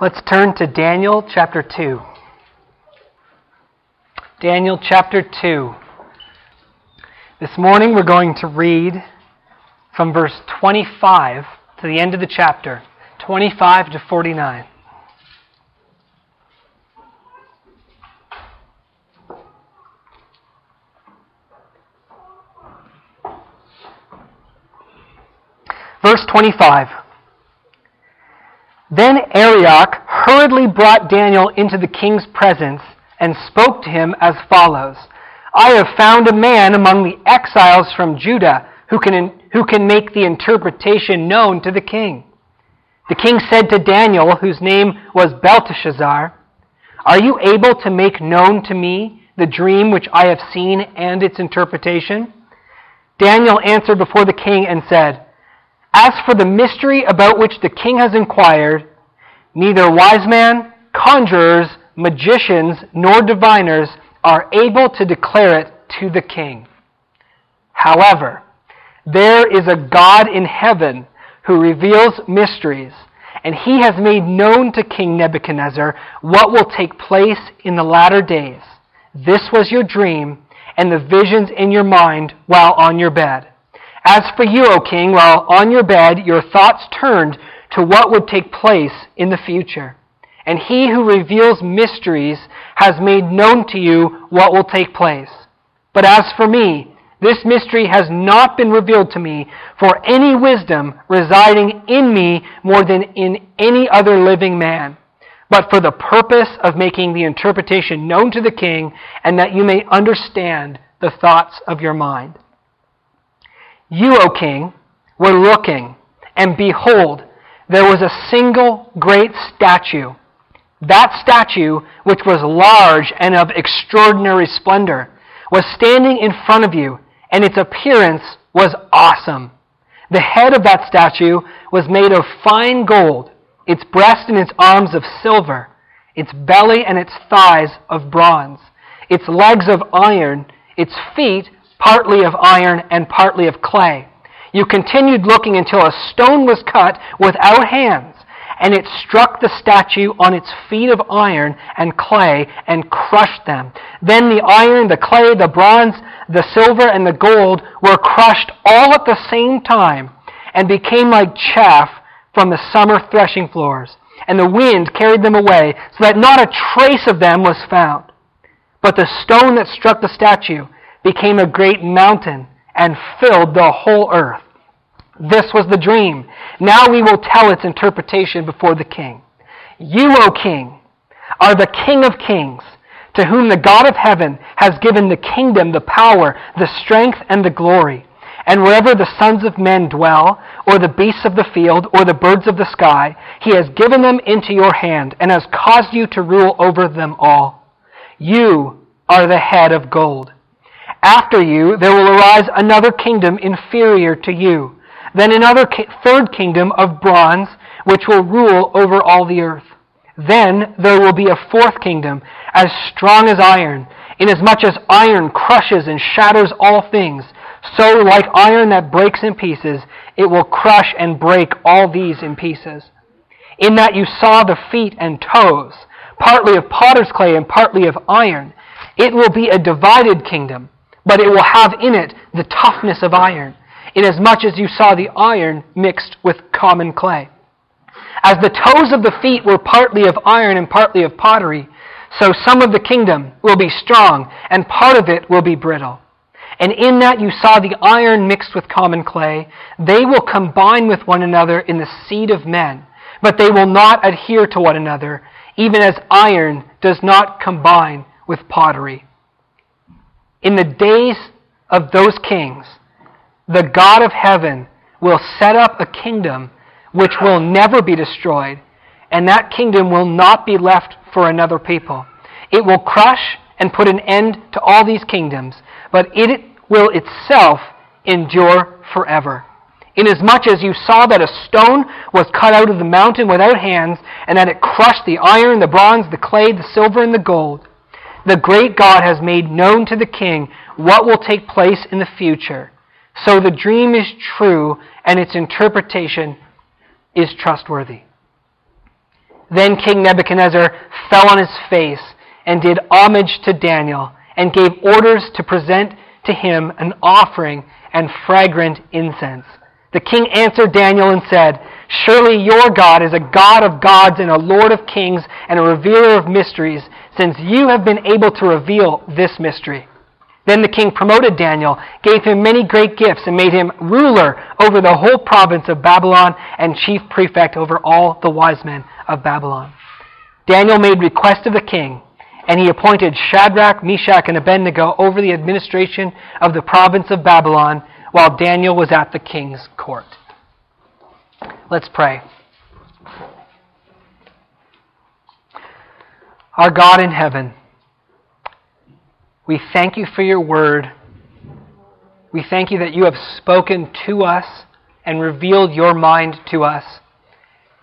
Let's turn to Daniel chapter 2. Daniel chapter 2. This morning we're going to read from verse 25 to the end of the chapter, 25 to 49. Verse 25. Then Arioch hurriedly brought Daniel into the king's presence and spoke to him as follows I have found a man among the exiles from Judah who can, who can make the interpretation known to the king. The king said to Daniel, whose name was Belteshazzar, Are you able to make known to me the dream which I have seen and its interpretation? Daniel answered before the king and said, as for the mystery about which the king has inquired, neither wise men, conjurers, magicians, nor diviners are able to declare it to the king. However, there is a God in heaven who reveals mysteries, and he has made known to King Nebuchadnezzar what will take place in the latter days. This was your dream and the visions in your mind while on your bed. As for you, O king, while on your bed, your thoughts turned to what would take place in the future. And he who reveals mysteries has made known to you what will take place. But as for me, this mystery has not been revealed to me, for any wisdom residing in me more than in any other living man, but for the purpose of making the interpretation known to the king, and that you may understand the thoughts of your mind. You, O king, were looking, and behold, there was a single great statue. That statue, which was large and of extraordinary splendor, was standing in front of you, and its appearance was awesome. The head of that statue was made of fine gold, its breast and its arms of silver, its belly and its thighs of bronze, its legs of iron, its feet partly of iron and partly of clay. You continued looking until a stone was cut without hands, and it struck the statue on its feet of iron and clay and crushed them. Then the iron, the clay, the bronze, the silver, and the gold were crushed all at the same time and became like chaff from the summer threshing floors. And the wind carried them away so that not a trace of them was found. But the stone that struck the statue became a great mountain and filled the whole earth. This was the dream. Now we will tell its interpretation before the king. You, O king, are the king of kings, to whom the God of heaven has given the kingdom, the power, the strength, and the glory. And wherever the sons of men dwell, or the beasts of the field, or the birds of the sky, he has given them into your hand, and has caused you to rule over them all. You are the head of gold. After you, there will arise another kingdom inferior to you, then another ki- third kingdom of bronze, which will rule over all the earth. Then there will be a fourth kingdom, as strong as iron, inasmuch as iron crushes and shatters all things. So, like iron that breaks in pieces, it will crush and break all these in pieces. In that you saw the feet and toes, partly of potter's clay and partly of iron. It will be a divided kingdom but it will have in it the toughness of iron, inasmuch as you saw the iron mixed with common clay. As the toes of the feet were partly of iron and partly of pottery, so some of the kingdom will be strong, and part of it will be brittle. And in that you saw the iron mixed with common clay, they will combine with one another in the seed of men, but they will not adhere to one another, even as iron does not combine with pottery. In the days of those kings, the God of heaven will set up a kingdom which will never be destroyed, and that kingdom will not be left for another people. It will crush and put an end to all these kingdoms, but it will itself endure forever. Inasmuch as you saw that a stone was cut out of the mountain without hands, and that it crushed the iron, the bronze, the clay, the silver, and the gold, the great God has made known to the king what will take place in the future. So the dream is true and its interpretation is trustworthy. Then King Nebuchadnezzar fell on his face and did homage to Daniel and gave orders to present to him an offering and fragrant incense. The king answered Daniel and said, Surely your God is a God of gods and a Lord of kings and a revealer of mysteries, since you have been able to reveal this mystery. Then the king promoted Daniel, gave him many great gifts, and made him ruler over the whole province of Babylon and chief prefect over all the wise men of Babylon. Daniel made request of the king, and he appointed Shadrach, Meshach, and Abednego over the administration of the province of Babylon while Daniel was at the king's court. Let's pray. Our God in heaven, we thank you for your word. We thank you that you have spoken to us and revealed your mind to us,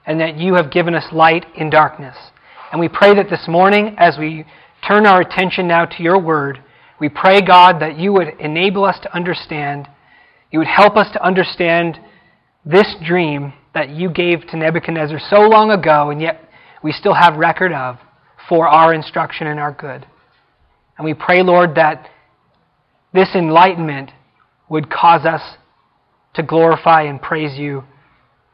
and that you have given us light in darkness. And we pray that this morning, as we turn our attention now to your word, we pray, God, that you would enable us to understand, you would help us to understand this dream that you gave to Nebuchadnezzar so long ago, and yet we still have record of for our instruction and our good. And we pray, Lord, that this enlightenment would cause us to glorify and praise you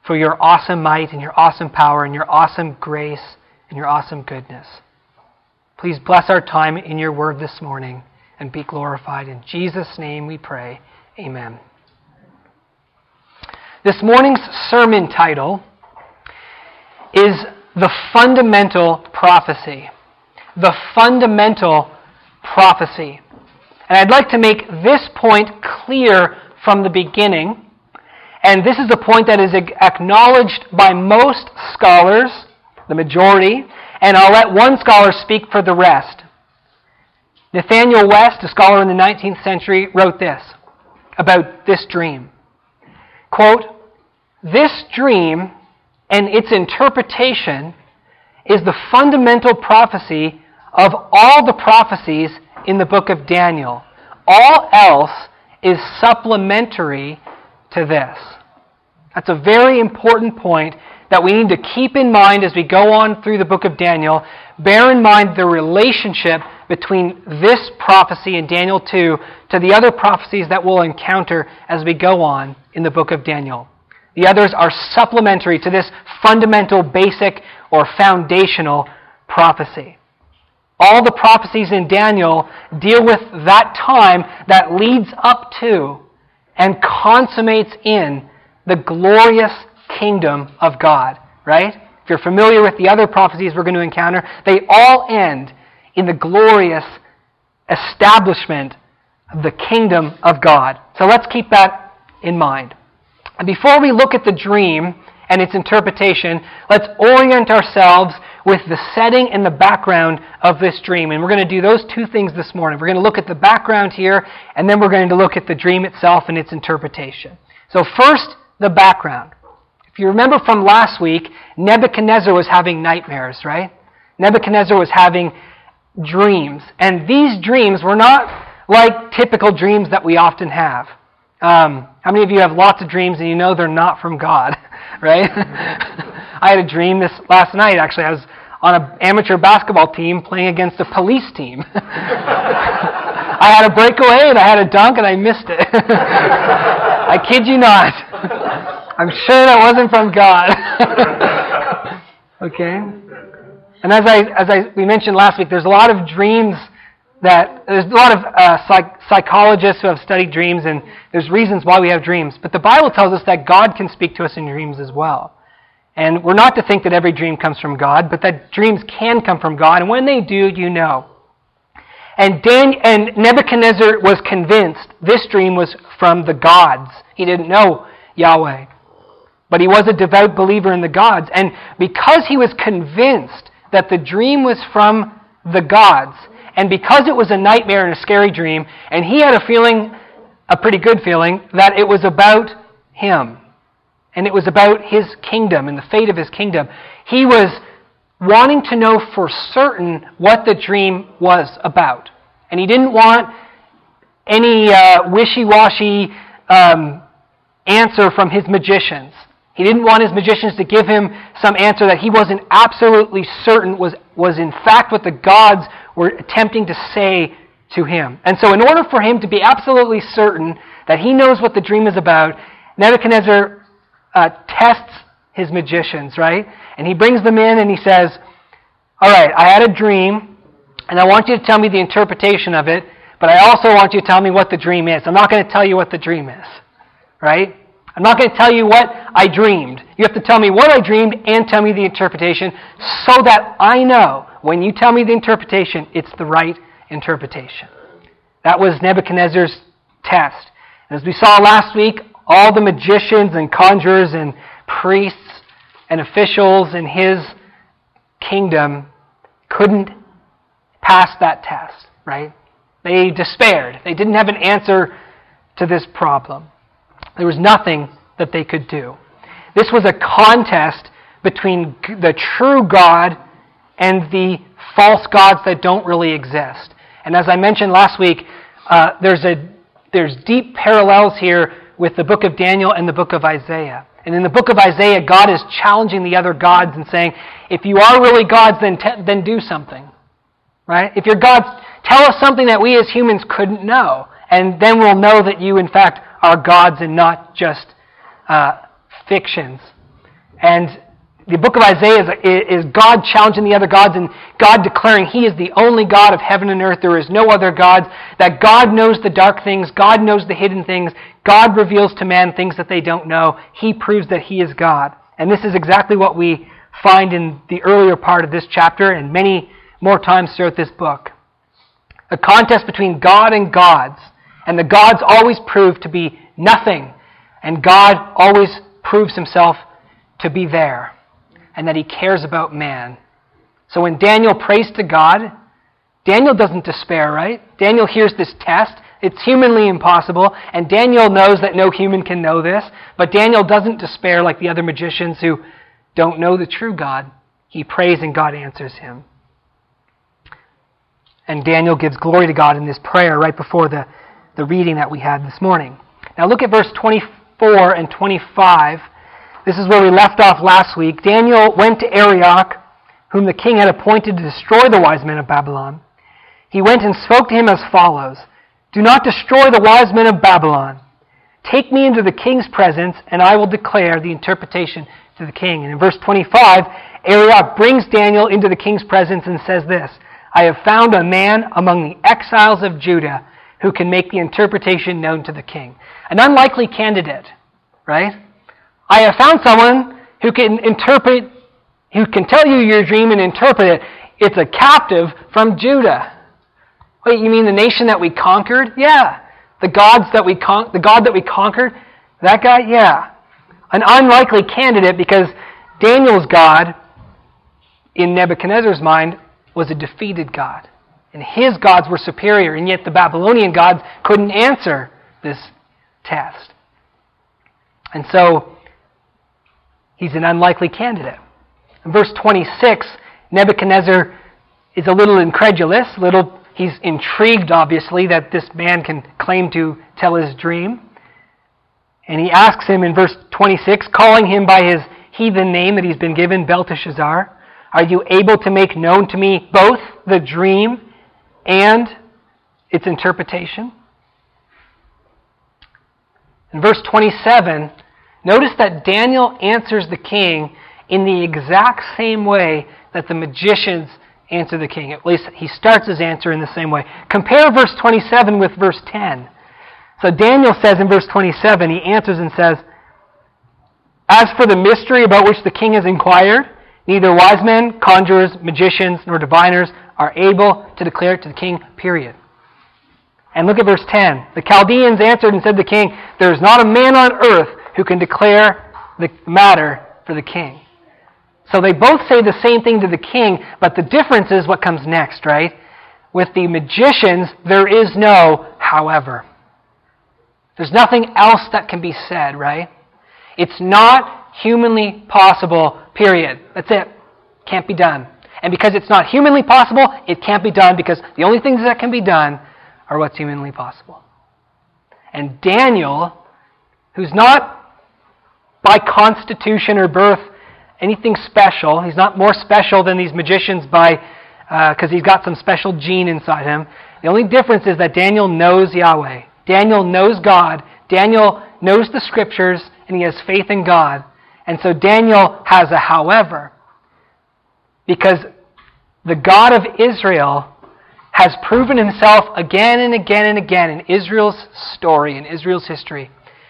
for your awesome might and your awesome power and your awesome grace and your awesome goodness. Please bless our time in your word this morning and be glorified. In Jesus' name we pray. Amen. This morning's sermon title is The Fundamental Prophecy. The Fundamental Prophecy. And I'd like to make this point clear from the beginning. And this is a point that is acknowledged by most scholars, the majority, and I'll let one scholar speak for the rest. Nathaniel West, a scholar in the 19th century, wrote this about this dream. Quote, This dream and its interpretation is the fundamental prophecy of all the prophecies in the book of Daniel. All else is supplementary to this. That's a very important point that we need to keep in mind as we go on through the book of Daniel. Bear in mind the relationship between this prophecy in Daniel 2 to the other prophecies that we'll encounter as we go on in the book of Daniel. The others are supplementary to this fundamental, basic, or foundational prophecy. All the prophecies in Daniel deal with that time that leads up to and consummates in the glorious kingdom of God, right? If you're familiar with the other prophecies we're going to encounter, they all end in the glorious establishment of the kingdom of God. So let's keep that in mind. And before we look at the dream and its interpretation, let's orient ourselves with the setting and the background of this dream. And we're going to do those two things this morning. We're going to look at the background here, and then we're going to look at the dream itself and its interpretation. So, first, the background. If you remember from last week, Nebuchadnezzar was having nightmares, right? Nebuchadnezzar was having dreams. And these dreams were not like typical dreams that we often have. Um, how many of you have lots of dreams and you know they're not from God, right? I had a dream this last night, actually. I was on an amateur basketball team playing against a police team. I had a breakaway and I had a dunk and I missed it. I kid you not. I'm sure that wasn't from God. okay? And as I, as I, we mentioned last week, there's a lot of dreams that, there's a lot of uh, psych, psychologists who have studied dreams, and there's reasons why we have dreams. But the Bible tells us that God can speak to us in dreams as well. And we're not to think that every dream comes from God, but that dreams can come from God, and when they do, you know. And, Dan, and Nebuchadnezzar was convinced this dream was from the gods. He didn't know Yahweh. But he was a devout believer in the gods. And because he was convinced that the dream was from the gods, and because it was a nightmare and a scary dream, and he had a feeling, a pretty good feeling, that it was about him. And it was about his kingdom and the fate of his kingdom. He was wanting to know for certain what the dream was about. And he didn't want any uh, wishy washy um, answer from his magicians. He didn't want his magicians to give him some answer that he wasn't absolutely certain was, was in fact what the gods were attempting to say to him. And so, in order for him to be absolutely certain that he knows what the dream is about, Nebuchadnezzar uh, tests his magicians, right? And he brings them in and he says, All right, I had a dream, and I want you to tell me the interpretation of it, but I also want you to tell me what the dream is. I'm not going to tell you what the dream is, right? I'm not going to tell you what I dreamed. You have to tell me what I dreamed and tell me the interpretation so that I know when you tell me the interpretation, it's the right interpretation. That was Nebuchadnezzar's test. And as we saw last week, all the magicians and conjurers and priests and officials in his kingdom couldn't pass that test, right? They despaired. They didn't have an answer to this problem. There was nothing that they could do. This was a contest between the true God and the false gods that don't really exist. And as I mentioned last week, uh, there's, a, there's deep parallels here with the book of Daniel and the book of Isaiah. And in the book of Isaiah, God is challenging the other gods and saying, if you are really gods, then, te- then do something. Right? If you're gods, tell us something that we as humans couldn't know. And then we'll know that you, in fact, are gods and not just uh, fictions. And the book of Isaiah is, is, God challenging the other gods and God declaring He is the only God of heaven and earth. There is no other gods. That God knows the dark things. God knows the hidden things. God reveals to man things that they don't know. He proves that He is God. And this is exactly what we find in the earlier part of this chapter and many more times throughout this book. A contest between God and gods. And the gods always prove to be nothing. And God always proves himself to be there. And that he cares about man. So when Daniel prays to God, Daniel doesn't despair, right? Daniel hears this test. It's humanly impossible, and Daniel knows that no human can know this, but Daniel doesn't despair like the other magicians who don't know the true God. He prays and God answers him. And Daniel gives glory to God in this prayer right before the the reading that we had this morning. Now look at verse 24 and 25. This is where we left off last week. Daniel went to Arioch, whom the king had appointed to destroy the wise men of Babylon. He went and spoke to him as follows Do not destroy the wise men of Babylon. Take me into the king's presence, and I will declare the interpretation to the king. And in verse 25, Arioch brings Daniel into the king's presence and says this I have found a man among the exiles of Judah who can make the interpretation known to the king. An unlikely candidate, right? I have found someone who can interpret, who can tell you your dream and interpret it. It's a captive from Judah. Wait, you mean the nation that we conquered? Yeah. The gods that we con- the God that we conquered? That guy? Yeah. An unlikely candidate because Daniel's God, in Nebuchadnezzar's mind, was a defeated God. And his gods were superior, and yet the Babylonian gods couldn't answer this test. And so, he's an unlikely candidate. In verse 26, Nebuchadnezzar is a little incredulous, little he's intrigued obviously that this man can claim to tell his dream. And he asks him in verse 26, calling him by his heathen name that he's been given, Belteshazzar, Are you able to make known to me both the dream and its interpretation. In verse 27, notice that Daniel answers the king in the exact same way that the magicians answer the king. At least he starts his answer in the same way. Compare verse 27 with verse 10. So Daniel says in verse 27, he answers and says, As for the mystery about which the king has inquired, neither wise men, conjurers, magicians, nor diviners are able to declare it to the king, period. And look at verse 10. The Chaldeans answered and said to the king, There is not a man on earth who can declare the matter for the king. So they both say the same thing to the king, but the difference is what comes next, right? With the magicians, there is no however. There's nothing else that can be said, right? It's not humanly possible, period. That's it. Can't be done. And because it's not humanly possible, it can't be done because the only things that can be done are what's humanly possible. And Daniel, who's not by constitution or birth anything special. He's not more special than these magicians by because uh, he's got some special gene inside him. The only difference is that Daniel knows Yahweh. Daniel knows God. Daniel knows the scriptures, and he has faith in God. And so Daniel has a however. Because the God of Israel has proven himself again and again and again in Israel's story, in Israel's history,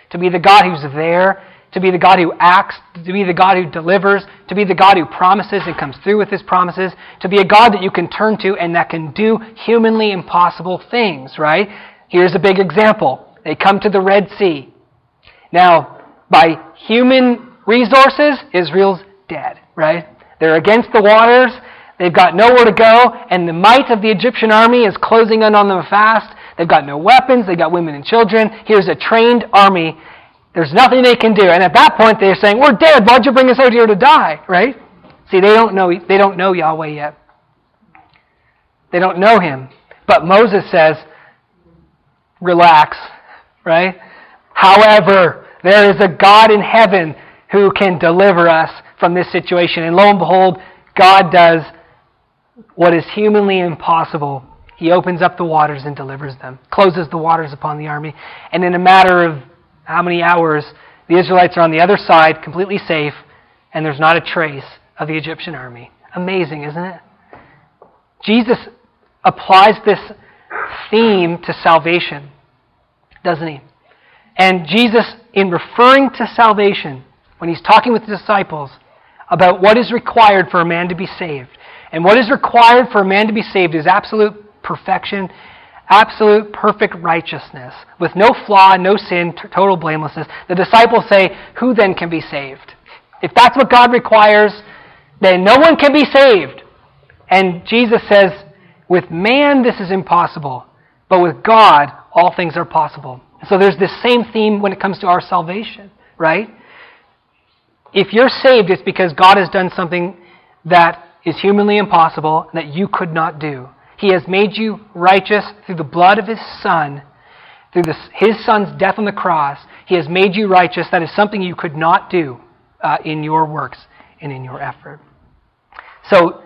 to be the God who's there, to be the God who acts, to be the God who delivers, to be the God who promises and comes through with his promises, to be a God that you can turn to and that can do humanly impossible things, right? Here's a big example. They come to the Red Sea. Now, by human resources, Israel's dead, right? They're against the waters. They've got nowhere to go, and the might of the Egyptian army is closing in on them fast. They've got no weapons. They've got women and children. Here's a trained army. There's nothing they can do. And at that point, they're saying, "We're dead. Why'd you bring us out here to die?" Right? See, they don't know. They don't know Yahweh yet. They don't know Him. But Moses says, "Relax." Right? However, there is a God in heaven who can deliver us from this situation. And lo and behold, God does what is humanly impossible. He opens up the waters and delivers them, closes the waters upon the army, and in a matter of how many hours, the Israelites are on the other side, completely safe, and there's not a trace of the Egyptian army. Amazing, isn't it? Jesus applies this theme to salvation, doesn't he? And Jesus, in referring to salvation, when he's talking with the disciples about what is required for a man to be saved, and what is required for a man to be saved is absolute perfection, absolute perfect righteousness, with no flaw, no sin, total blamelessness. The disciples say, Who then can be saved? If that's what God requires, then no one can be saved. And Jesus says, With man, this is impossible, but with God, all things are possible. So there's this same theme when it comes to our salvation, right? If you're saved, it's because God has done something that is humanly impossible that you could not do. He has made you righteous through the blood of His Son, through His Son's death on the cross. He has made you righteous. That is something you could not do uh, in your works and in your effort. So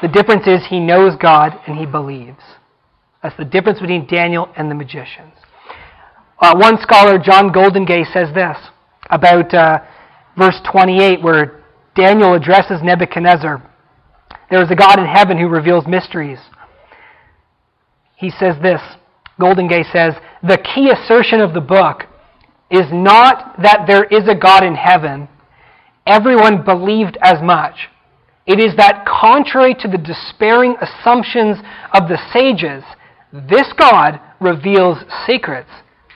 the difference is He knows God and He believes. That's the difference between Daniel and the magicians. Uh, one scholar, John Goldingay, says this about uh, verse 28, where Daniel addresses Nebuchadnezzar. There is a God in heaven who reveals mysteries. He says this Goldingay says, The key assertion of the book is not that there is a God in heaven. Everyone believed as much. It is that, contrary to the despairing assumptions of the sages, this God reveals secrets.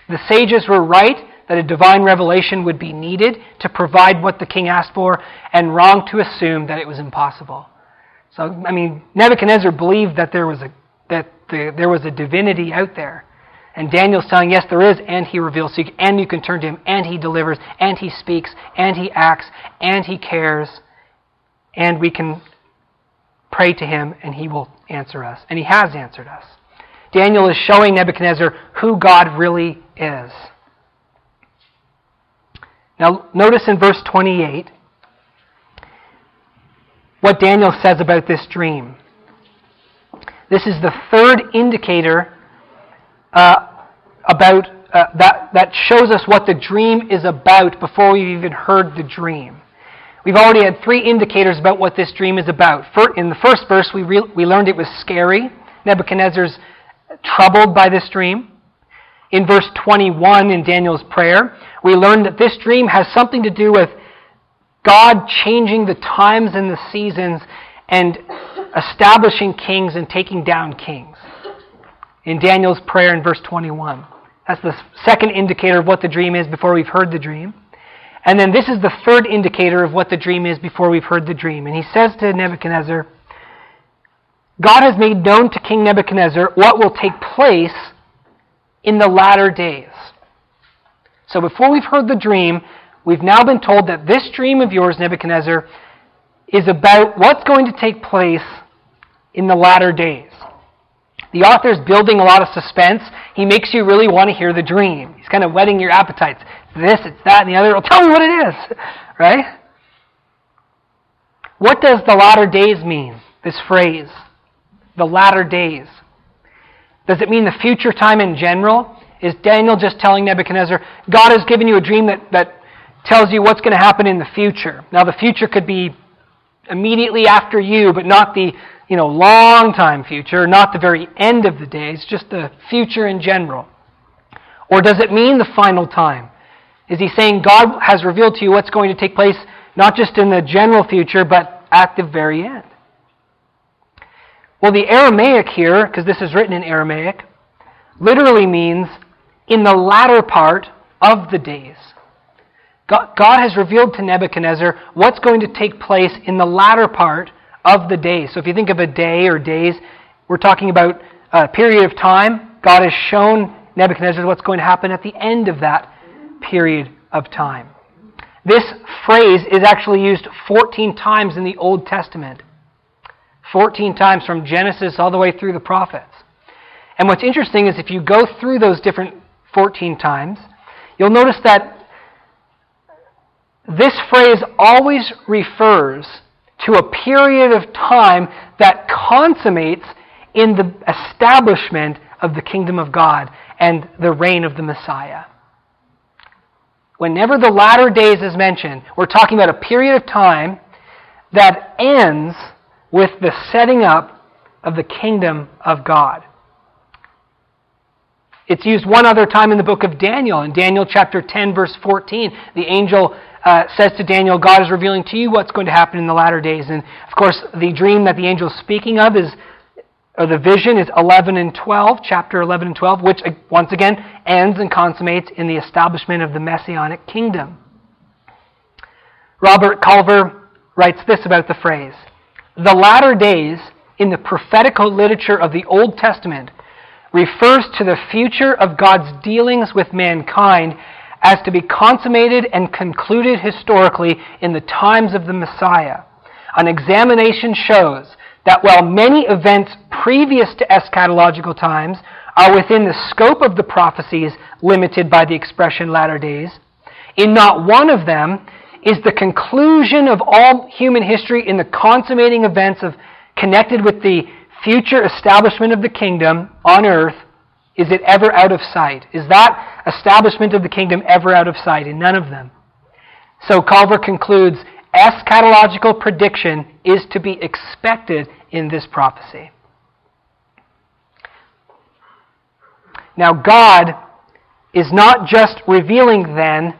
The sages were right that a divine revelation would be needed to provide what the king asked for, and wrong to assume that it was impossible. So, I mean, Nebuchadnezzar believed that there was a, that the, there was a divinity out there. And Daniel's telling, yes, there is, and he reveals, and you can turn to him, and he delivers, and he speaks, and he acts, and he cares, and we can pray to him, and he will answer us. And he has answered us. Daniel is showing Nebuchadnezzar who God really is. Now, notice in verse 28 what Daniel says about this dream. This is the third indicator uh, about uh, that, that shows us what the dream is about before we've even heard the dream. We've already had three indicators about what this dream is about. In the first verse, we, re- we learned it was scary. Nebuchadnezzar's troubled by this dream. In verse 21 in Daniel's prayer, we learn that this dream has something to do with God changing the times and the seasons and establishing kings and taking down kings. In Daniel's prayer in verse 21. That's the second indicator of what the dream is before we've heard the dream. And then this is the third indicator of what the dream is before we've heard the dream. And he says to Nebuchadnezzar, God has made known to King Nebuchadnezzar what will take place in the latter days. So before we've heard the dream, we've now been told that this dream of yours, Nebuchadnezzar, is about what's going to take place in the latter days. The author is building a lot of suspense. he makes you really want to hear the dream. He's kind of whetting your appetites. It's this, it's that, and the other. Tell me what it is, right? What does the latter days mean, this phrase? The latter days. Does it mean the future time in general? Is Daniel just telling Nebuchadnezzar, God has given you a dream that, that tells you what's going to happen in the future? Now, the future could be immediately after you, but not the you know, long time future, not the very end of the days, just the future in general? Or does it mean the final time? Is he saying God has revealed to you what's going to take place not just in the general future, but at the very end? Well, the Aramaic here, because this is written in Aramaic, literally means in the latter part of the days. God has revealed to Nebuchadnezzar what's going to take place in the latter part of the day. So if you think of a day or days, we're talking about a period of time. God has shown Nebuchadnezzar what's going to happen at the end of that period of time. This phrase is actually used 14 times in the Old Testament. 14 times from Genesis all the way through the prophets. And what's interesting is if you go through those different 14 times, you'll notice that this phrase always refers to a period of time that consummates in the establishment of the kingdom of God and the reign of the Messiah. Whenever the latter days is mentioned, we're talking about a period of time that ends with the setting up of the kingdom of God. It's used one other time in the book of Daniel. In Daniel chapter 10, verse 14, the angel uh, says to Daniel, God is revealing to you what's going to happen in the latter days. And of course, the dream that the angel is speaking of is, or the vision is 11 and 12, chapter 11 and 12, which uh, once again ends and consummates in the establishment of the messianic kingdom. Robert Culver writes this about the phrase The latter days in the prophetical literature of the Old Testament refers to the future of God's dealings with mankind as to be consummated and concluded historically in the times of the Messiah. An examination shows that while many events previous to eschatological times are within the scope of the prophecies limited by the expression latter days, in not one of them is the conclusion of all human history in the consummating events of connected with the future establishment of the kingdom on earth is it ever out of sight? Is that establishment of the kingdom ever out of sight? In none of them. So Culver concludes eschatological prediction is to be expected in this prophecy. Now, God is not just revealing then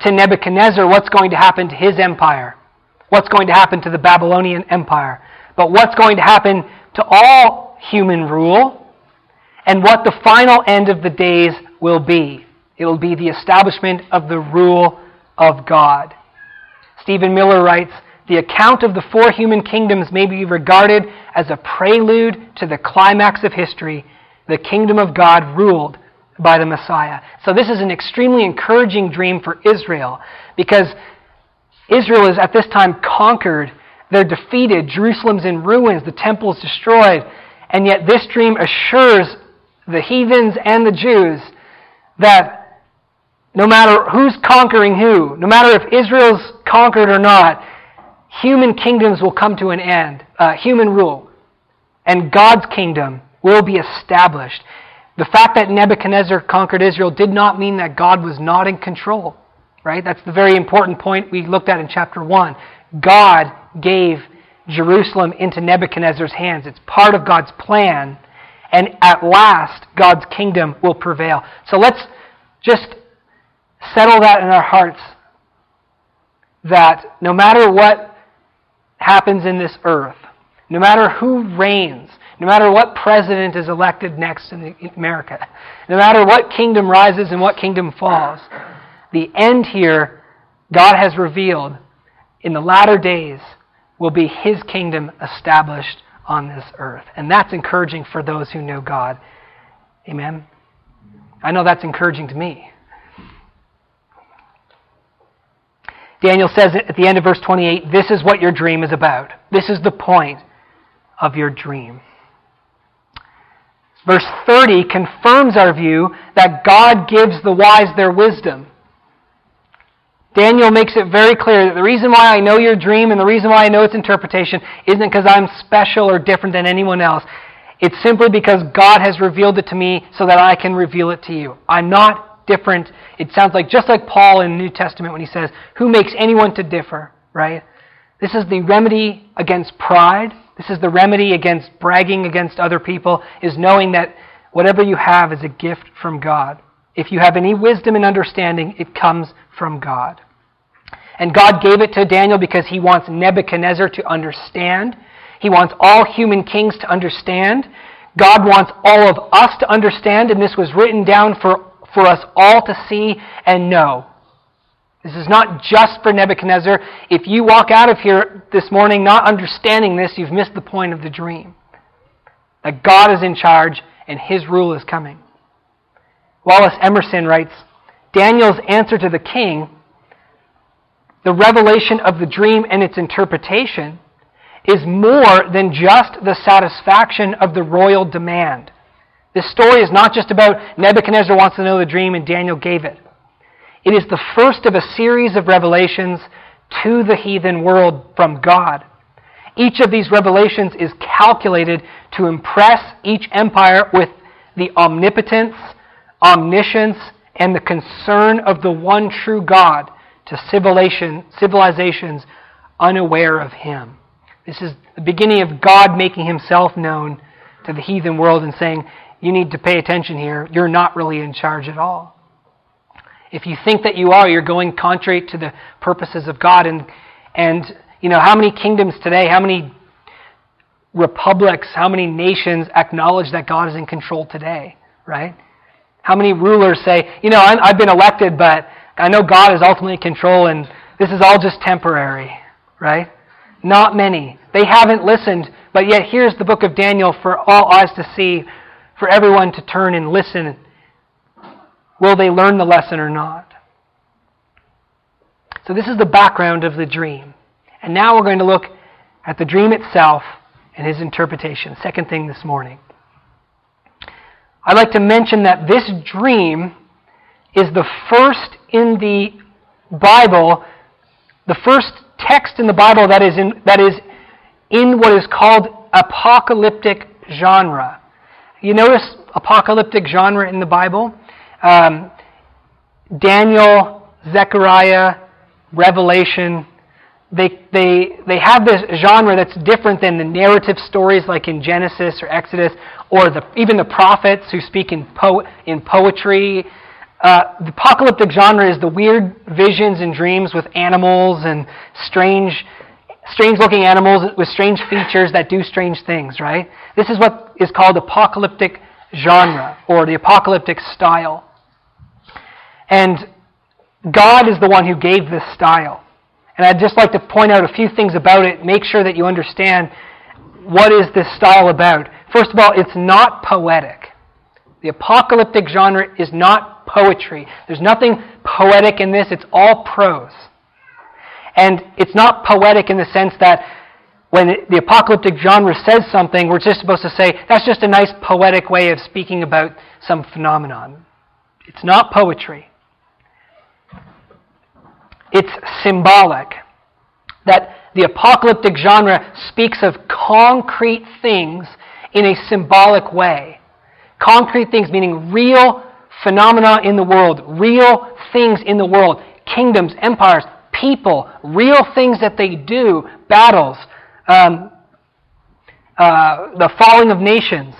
to Nebuchadnezzar what's going to happen to his empire, what's going to happen to the Babylonian empire, but what's going to happen to all human rule and what the final end of the days will be. It will be the establishment of the rule of God. Stephen Miller writes The account of the four human kingdoms may be regarded as a prelude to the climax of history, the kingdom of God ruled by the Messiah. So, this is an extremely encouraging dream for Israel because Israel is at this time conquered. They're defeated. Jerusalem's in ruins. The temple is destroyed. And yet, this dream assures the heathens and the Jews, that no matter who's conquering who, no matter if Israel's conquered or not, human kingdoms will come to an end, uh, human rule, and God's kingdom will be established. The fact that Nebuchadnezzar conquered Israel did not mean that God was not in control, right? That's the very important point we looked at in chapter 1. God gave Jerusalem into Nebuchadnezzar's hands. It's part of God's plan and at last God's kingdom will prevail. So let's just settle that in our hearts that no matter what happens in this earth, no matter who reigns, no matter what president is elected next in America, no matter what kingdom rises and what kingdom falls, the end here, God has revealed in the latter days, will be his kingdom established on this earth. And that's encouraging for those who know God. Amen? I know that's encouraging to me. Daniel says at the end of verse 28 this is what your dream is about. This is the point of your dream. Verse 30 confirms our view that God gives the wise their wisdom. Daniel makes it very clear that the reason why I know your dream and the reason why I know its interpretation isn't because I'm special or different than anyone else. It's simply because God has revealed it to me so that I can reveal it to you. I'm not different. It sounds like just like Paul in the New Testament when he says, Who makes anyone to differ, right? This is the remedy against pride. This is the remedy against bragging against other people, is knowing that whatever you have is a gift from God. If you have any wisdom and understanding, it comes from God. And God gave it to Daniel because he wants Nebuchadnezzar to understand. He wants all human kings to understand. God wants all of us to understand, and this was written down for, for us all to see and know. This is not just for Nebuchadnezzar. If you walk out of here this morning not understanding this, you've missed the point of the dream. That God is in charge and his rule is coming. Wallace Emerson writes Daniel's answer to the king, the revelation of the dream and its interpretation, is more than just the satisfaction of the royal demand. This story is not just about Nebuchadnezzar wants to know the dream and Daniel gave it. It is the first of a series of revelations to the heathen world from God. Each of these revelations is calculated to impress each empire with the omnipotence, omniscience, and the concern of the one true God to civilization, civilizations unaware of Him. This is the beginning of God making Himself known to the heathen world and saying, You need to pay attention here. You're not really in charge at all. If you think that you are, you're going contrary to the purposes of God. And, and you know, how many kingdoms today, how many republics, how many nations acknowledge that God is in control today, right? How many rulers say, you know, I've been elected, but I know God is ultimately in control and this is all just temporary, right? Not many. They haven't listened, but yet here's the book of Daniel for all eyes to see, for everyone to turn and listen. Will they learn the lesson or not? So, this is the background of the dream. And now we're going to look at the dream itself and his interpretation. Second thing this morning. I'd like to mention that this dream is the first in the Bible, the first text in the Bible that is in, that is in what is called apocalyptic genre. You notice apocalyptic genre in the Bible? Um, Daniel, Zechariah, Revelation, they, they, they have this genre that's different than the narrative stories like in Genesis or Exodus, or the, even the prophets who speak in, po- in poetry. Uh, the apocalyptic genre is the weird visions and dreams with animals and strange, strange looking animals with strange features that do strange things, right? This is what is called apocalyptic genre or the apocalyptic style. And God is the one who gave this style. And I'd just like to point out a few things about it, make sure that you understand what is this style about. First of all, it's not poetic. The apocalyptic genre is not poetry. There's nothing poetic in this, it's all prose. And it's not poetic in the sense that when the apocalyptic genre says something, we're just supposed to say, that's just a nice poetic way of speaking about some phenomenon. It's not poetry. It's symbolic. That the apocalyptic genre speaks of concrete things in a symbolic way. Concrete things meaning real phenomena in the world, real things in the world, kingdoms, empires, people, real things that they do, battles, um, uh, the falling of nations,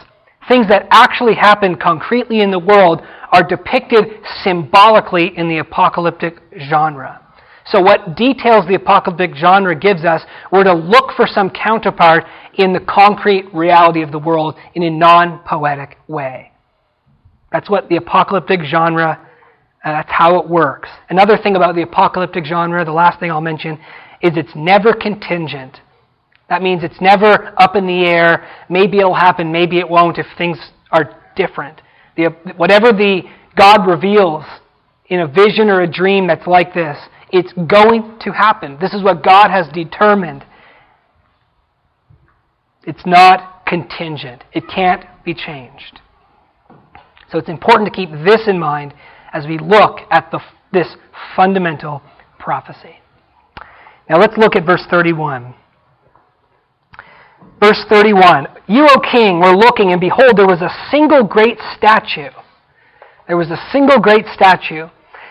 things that actually happen concretely in the world are depicted symbolically in the apocalyptic genre. So, what details the apocalyptic genre gives us, we're to look for some counterpart in the concrete reality of the world in a non poetic way. That's what the apocalyptic genre, uh, that's how it works. Another thing about the apocalyptic genre, the last thing I'll mention, is it's never contingent. That means it's never up in the air. Maybe it'll happen, maybe it won't if things are different. The, whatever the God reveals in a vision or a dream that's like this, it's going to happen. This is what God has determined. It's not contingent, it can't be changed. So it's important to keep this in mind as we look at the, this fundamental prophecy. Now let's look at verse 31. Verse 31 You, O king, were looking, and behold, there was a single great statue. There was a single great statue.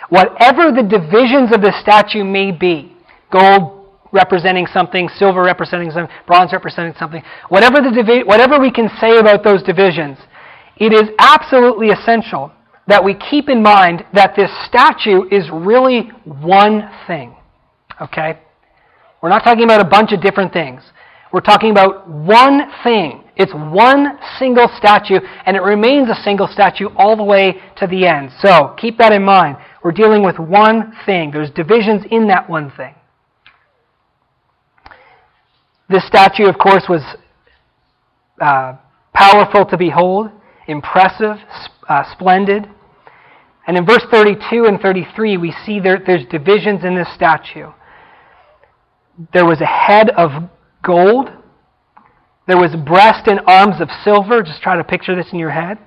Whatever the divisions of the statue may be gold representing something, silver representing something, bronze representing something whatever, the divi- whatever we can say about those divisions, it is absolutely essential that we keep in mind that this statue is really one thing. Okay? We're not talking about a bunch of different things. We're talking about one thing. It's one single statue, and it remains a single statue all the way to the end. So keep that in mind. We're dealing with one thing. There's divisions in that one thing. This statue, of course, was uh, powerful to behold, impressive, uh, splendid. And in verse 32 and 33, we see there, there's divisions in this statue. There was a head of gold. There was breast and arms of silver. Just try to picture this in your head.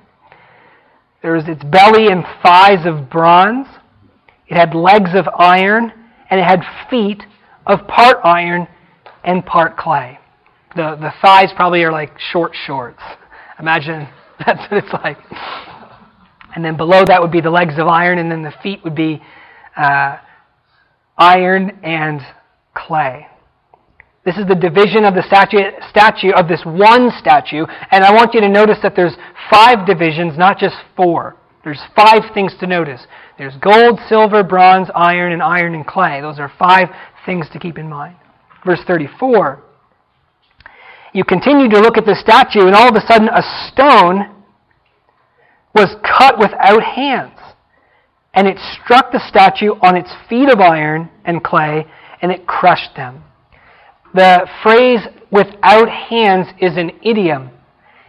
There was its belly and thighs of bronze. It had legs of iron, and it had feet of part iron and part clay. The, the thighs probably are like short shorts. Imagine that's what it's like. And then below that would be the legs of iron, and then the feet would be uh, iron and clay. This is the division of the statue, statue of this one statue, and I want you to notice that there's five divisions, not just four. There's five things to notice. There's gold, silver, bronze, iron, and iron and clay. Those are five things to keep in mind. Verse 34. You continue to look at the statue, and all of a sudden a stone was cut without hands. And it struck the statue on its feet of iron and clay, and it crushed them. The phrase without hands is an idiom.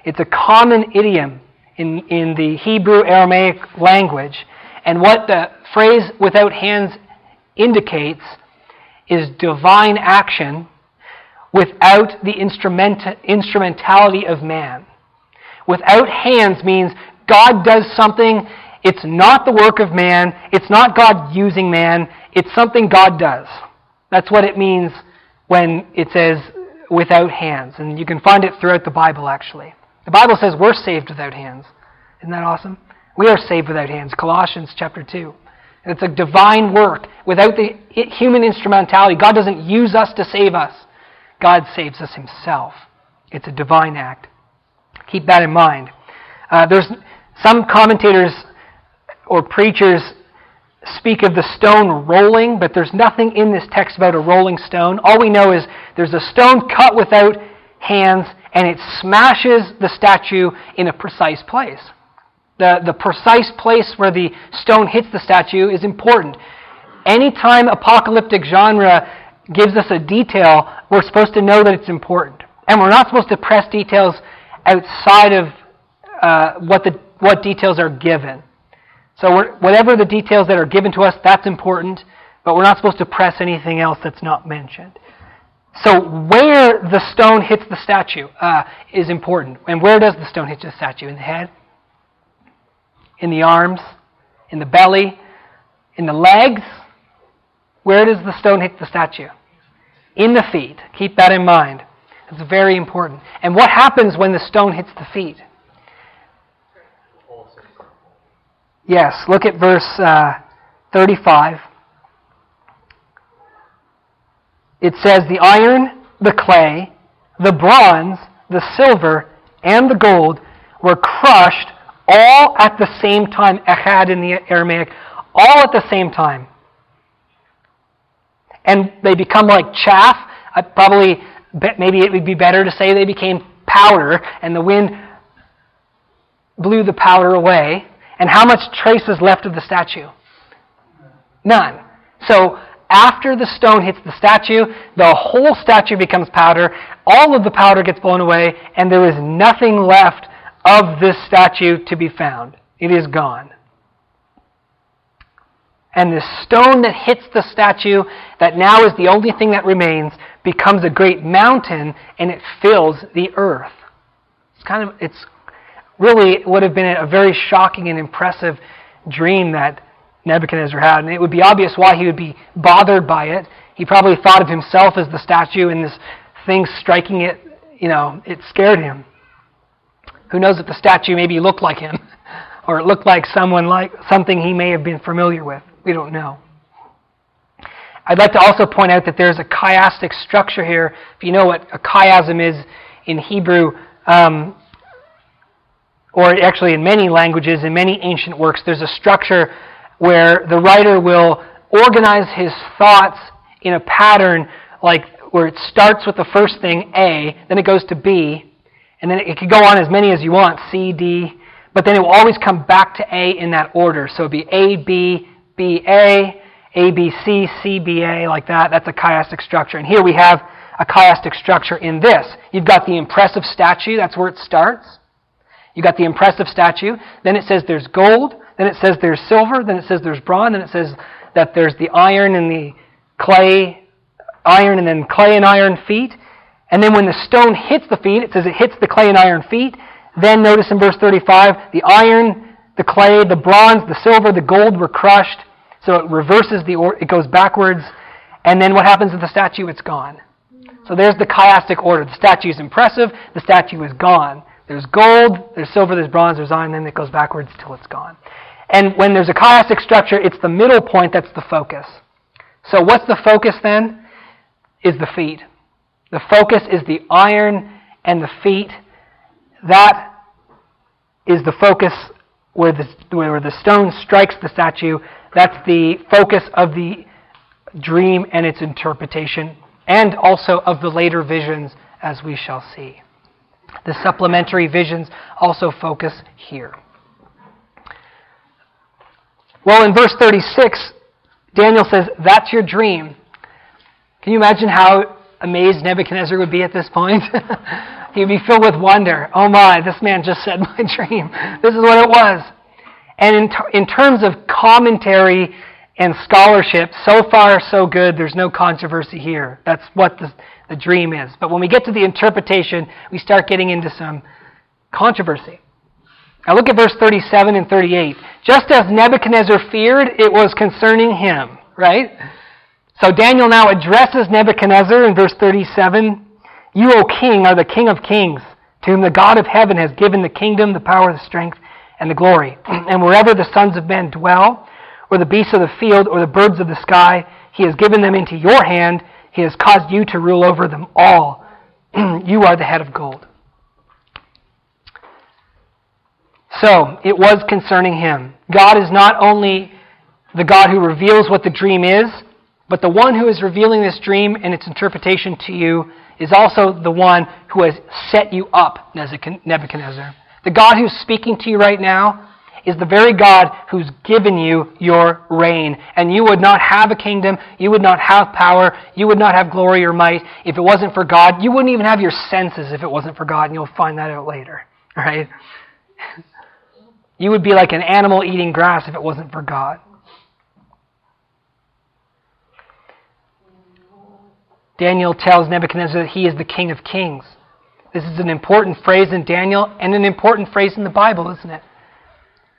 It's a common idiom in, in the Hebrew Aramaic language. And what the phrase without hands indicates is divine action without the instrument, instrumentality of man. Without hands means God does something, it's not the work of man, it's not God using man, it's something God does. That's what it means when it says without hands. And you can find it throughout the Bible, actually. The Bible says we're saved without hands. Isn't that awesome? We are saved without hands. Colossians chapter 2. It's a divine work. Without the human instrumentality, God doesn't use us to save us. God saves us himself. It's a divine act. Keep that in mind. Uh, there's some commentators or preachers speak of the stone rolling, but there's nothing in this text about a rolling stone. All we know is there's a stone cut without hands, and it smashes the statue in a precise place. The, the precise place where the stone hits the statue is important. Anytime apocalyptic genre gives us a detail, we're supposed to know that it's important. And we're not supposed to press details outside of uh, what, the, what details are given. So whatever the details that are given to us, that's important, but we're not supposed to press anything else that's not mentioned. So where the stone hits the statue uh, is important. And where does the stone hit the statue? In the head? In the arms? In the belly? In the legs? Where does the stone hit the statue? In the feet. Keep that in mind. It's very important. And what happens when the stone hits the feet? Yes, look at verse uh, 35. It says, The iron, the clay, the bronze, the silver, and the gold were crushed all at the same time. Echad in the Aramaic, all at the same time. And they become like chaff. Uh, probably, maybe it would be better to say they became powder, and the wind blew the powder away. And how much trace is left of the statue? None. So after the stone hits the statue, the whole statue becomes powder. All of the powder gets blown away, and there is nothing left of this statue to be found. It is gone. And the stone that hits the statue, that now is the only thing that remains, becomes a great mountain and it fills the earth. It's kind of it's really would have been a very shocking and impressive dream that Nebuchadnezzar had. And it would be obvious why he would be bothered by it. He probably thought of himself as the statue and this thing striking it, you know, it scared him. Who knows if the statue maybe looked like him or it looked like someone like something he may have been familiar with. We don't know. I'd like to also point out that there's a chiastic structure here. If you know what a chiasm is in Hebrew, um, or actually in many languages, in many ancient works, there's a structure where the writer will organize his thoughts in a pattern like where it starts with the first thing, A, then it goes to B, and then it could go on as many as you want, C, D, but then it will always come back to A in that order. So it'd be A, B, B, A, A, B, C, C, B, A, like that. That's a chiastic structure. And here we have a chiastic structure in this. You've got the impressive statue, that's where it starts. You've got the impressive statue. Then it says there's gold. Then it says there's silver. Then it says there's bronze. Then it says that there's the iron and the clay, iron and then clay and iron feet. And then when the stone hits the feet, it says it hits the clay and iron feet. Then notice in verse 35, the iron, the clay, the bronze, the silver, the gold were crushed. So it reverses the, order, it goes backwards. And then what happens to the statue? It's gone. So there's the chiastic order. The statue is impressive. The statue is gone. There's gold, there's silver, there's bronze, there's iron, and then it goes backwards till it's gone. And when there's a chiastic structure, it's the middle point that's the focus. So what's the focus then? Is the feet. The focus is the iron and the feet. That is the focus where the, where the stone strikes the statue. That's the focus of the dream and its interpretation, and also of the later visions, as we shall see. The supplementary visions also focus here. Well, in verse 36, Daniel says, That's your dream. Can you imagine how amazed Nebuchadnezzar would be at this point? He'd be filled with wonder. Oh my, this man just said my dream. This is what it was. And in, t- in terms of commentary and scholarship, so far so good, there's no controversy here. That's what the, the dream is. But when we get to the interpretation, we start getting into some controversy. Now look at verse 37 and 38. Just as Nebuchadnezzar feared, it was concerning him, right? So Daniel now addresses Nebuchadnezzar in verse 37. You, O king, are the king of kings, to whom the God of heaven has given the kingdom, the power, the strength, and the glory. And wherever the sons of men dwell, or the beasts of the field, or the birds of the sky, he has given them into your hand he has caused you to rule over them all. you are the head of gold. So, it was concerning him. God is not only the God who reveals what the dream is, but the one who is revealing this dream and its interpretation to you is also the one who has set you up, Nebuchadnezzar. The God who's speaking to you right now is the very God who's given you your reign. And you would not have a kingdom, you would not have power, you would not have glory or might if it wasn't for God. You wouldn't even have your senses if it wasn't for God, and you'll find that out later. Right? You would be like an animal eating grass if it wasn't for God. Daniel tells Nebuchadnezzar that he is the King of Kings. This is an important phrase in Daniel and an important phrase in the Bible, isn't it?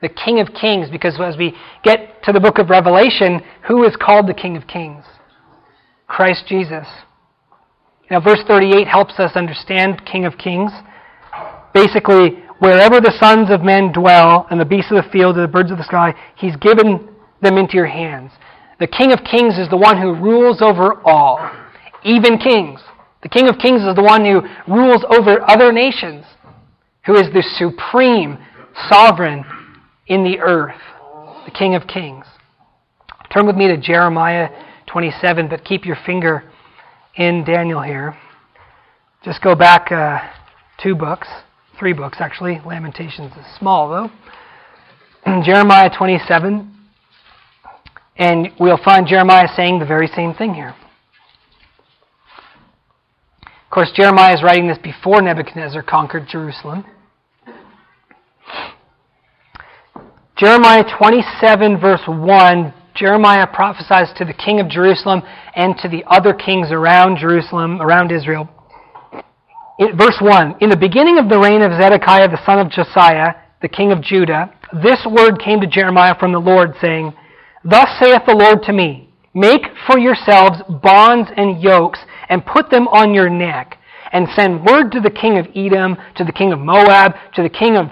the King of Kings, because as we get to the book of Revelation, who is called the King of Kings? Christ Jesus. Now, verse 38 helps us understand King of Kings. Basically, wherever the sons of men dwell, and the beasts of the field, and the birds of the sky, he's given them into your hands. The King of Kings is the one who rules over all, even kings. The King of Kings is the one who rules over other nations, who is the supreme sovereign in the earth, the King of Kings. Turn with me to Jeremiah 27, but keep your finger in Daniel here. Just go back uh, two books, three books actually. Lamentations is small though. Jeremiah 27, and we'll find Jeremiah saying the very same thing here. Of course, Jeremiah is writing this before Nebuchadnezzar conquered Jerusalem. Jeremiah 27, verse 1, Jeremiah prophesies to the king of Jerusalem and to the other kings around Jerusalem, around Israel. verse 1 In the beginning of the reign of Zedekiah the son of Josiah, the king of Judah, this word came to Jeremiah from the Lord, saying, Thus saith the Lord to me, Make for yourselves bonds and yokes, and put them on your neck, and send word to the king of Edom, to the king of Moab, to the king of,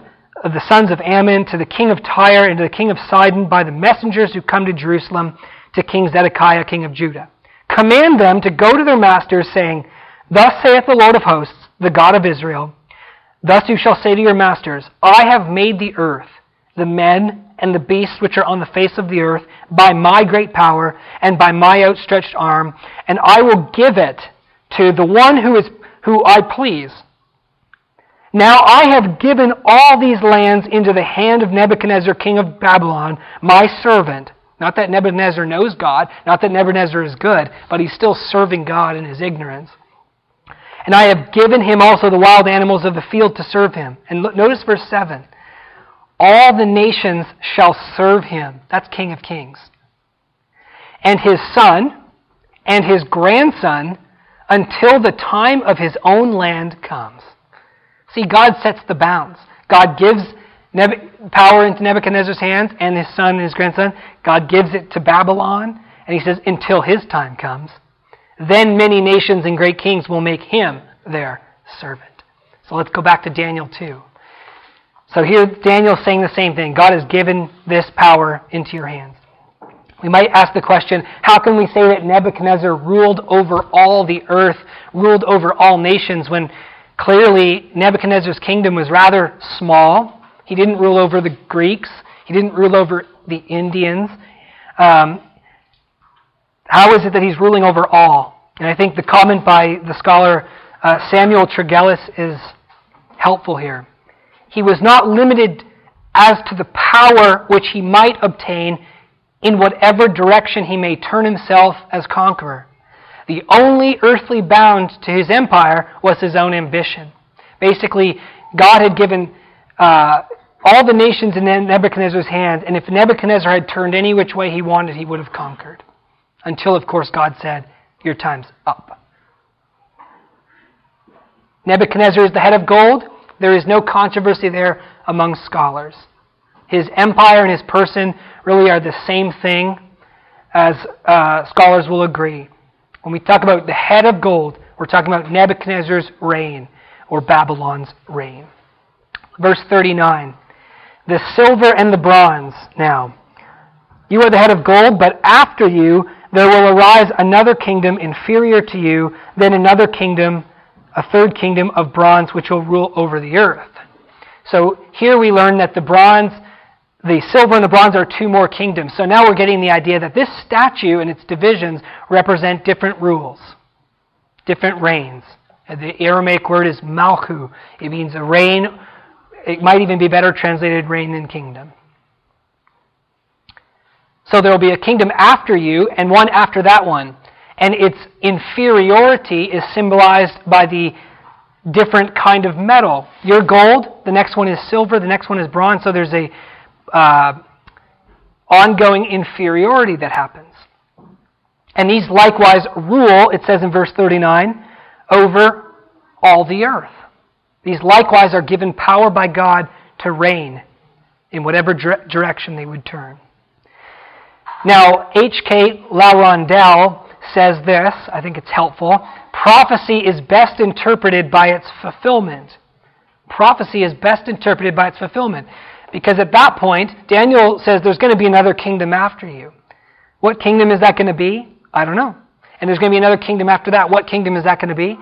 of the sons of Ammon, to the king of Tyre, and to the king of Sidon, by the messengers who come to Jerusalem, to King Zedekiah, king of Judah. Command them to go to their masters, saying, Thus saith the Lord of hosts, the God of Israel, Thus you shall say to your masters, I have made the earth, the men and the beasts which are on the face of the earth, by my great power and by my outstretched arm, and I will give it to the one who is who I please. Now I have given all these lands into the hand of Nebuchadnezzar, king of Babylon, my servant. Not that Nebuchadnezzar knows God, not that Nebuchadnezzar is good, but he's still serving God in his ignorance. And I have given him also the wild animals of the field to serve him. And look, notice verse 7. All the nations shall serve him. That's King of Kings. And his son and his grandson until the time of his own land comes. See, God sets the bounds. God gives power into Nebuchadnezzar's hands and his son and his grandson. God gives it to Babylon. And he says, until his time comes. Then many nations and great kings will make him their servant. So let's go back to Daniel 2. So here Daniel's saying the same thing. God has given this power into your hands. We might ask the question, how can we say that Nebuchadnezzar ruled over all the earth, ruled over all nations, when clearly Nebuchadnezzar's kingdom was rather small? He didn't rule over the Greeks. He didn't rule over the Indians. Um, how is it that he's ruling over all? And I think the comment by the scholar uh, Samuel Tregelles is helpful here. He was not limited as to the power which he might obtain in whatever direction he may turn himself as conqueror. The only earthly bound to his empire was his own ambition. Basically, God had given uh, all the nations in Nebuchadnezzar's hand, and if Nebuchadnezzar had turned any which way he wanted, he would have conquered. Until, of course, God said, Your time's up. Nebuchadnezzar is the head of gold. There is no controversy there among scholars. His empire and his person really are the same thing, as uh, scholars will agree. When we talk about the head of gold, we're talking about Nebuchadnezzar's reign or Babylon's reign. Verse 39 The silver and the bronze now. You are the head of gold, but after you there will arise another kingdom inferior to you, then another kingdom, a third kingdom of bronze, which will rule over the earth. So here we learn that the bronze, the silver and the bronze are two more kingdoms. So now we're getting the idea that this statue and its divisions represent different rules, different reigns. The Aramaic word is malchu. It means a reign. It might even be better translated reign than kingdom. So there will be a kingdom after you and one after that one. And its inferiority is symbolized by the different kind of metal. Your gold, the next one is silver, the next one is bronze. So there's a uh, ongoing inferiority that happens. And these likewise rule, it says in verse 39, over all the earth. These likewise are given power by God to reign in whatever dire- direction they would turn. Now, H.K. LaRondelle says this, I think it's helpful. Prophecy is best interpreted by its fulfillment. Prophecy is best interpreted by its fulfillment. Because at that point, Daniel says there's going to be another kingdom after you. What kingdom is that going to be? I don't know. And there's going to be another kingdom after that. What kingdom is that going to be?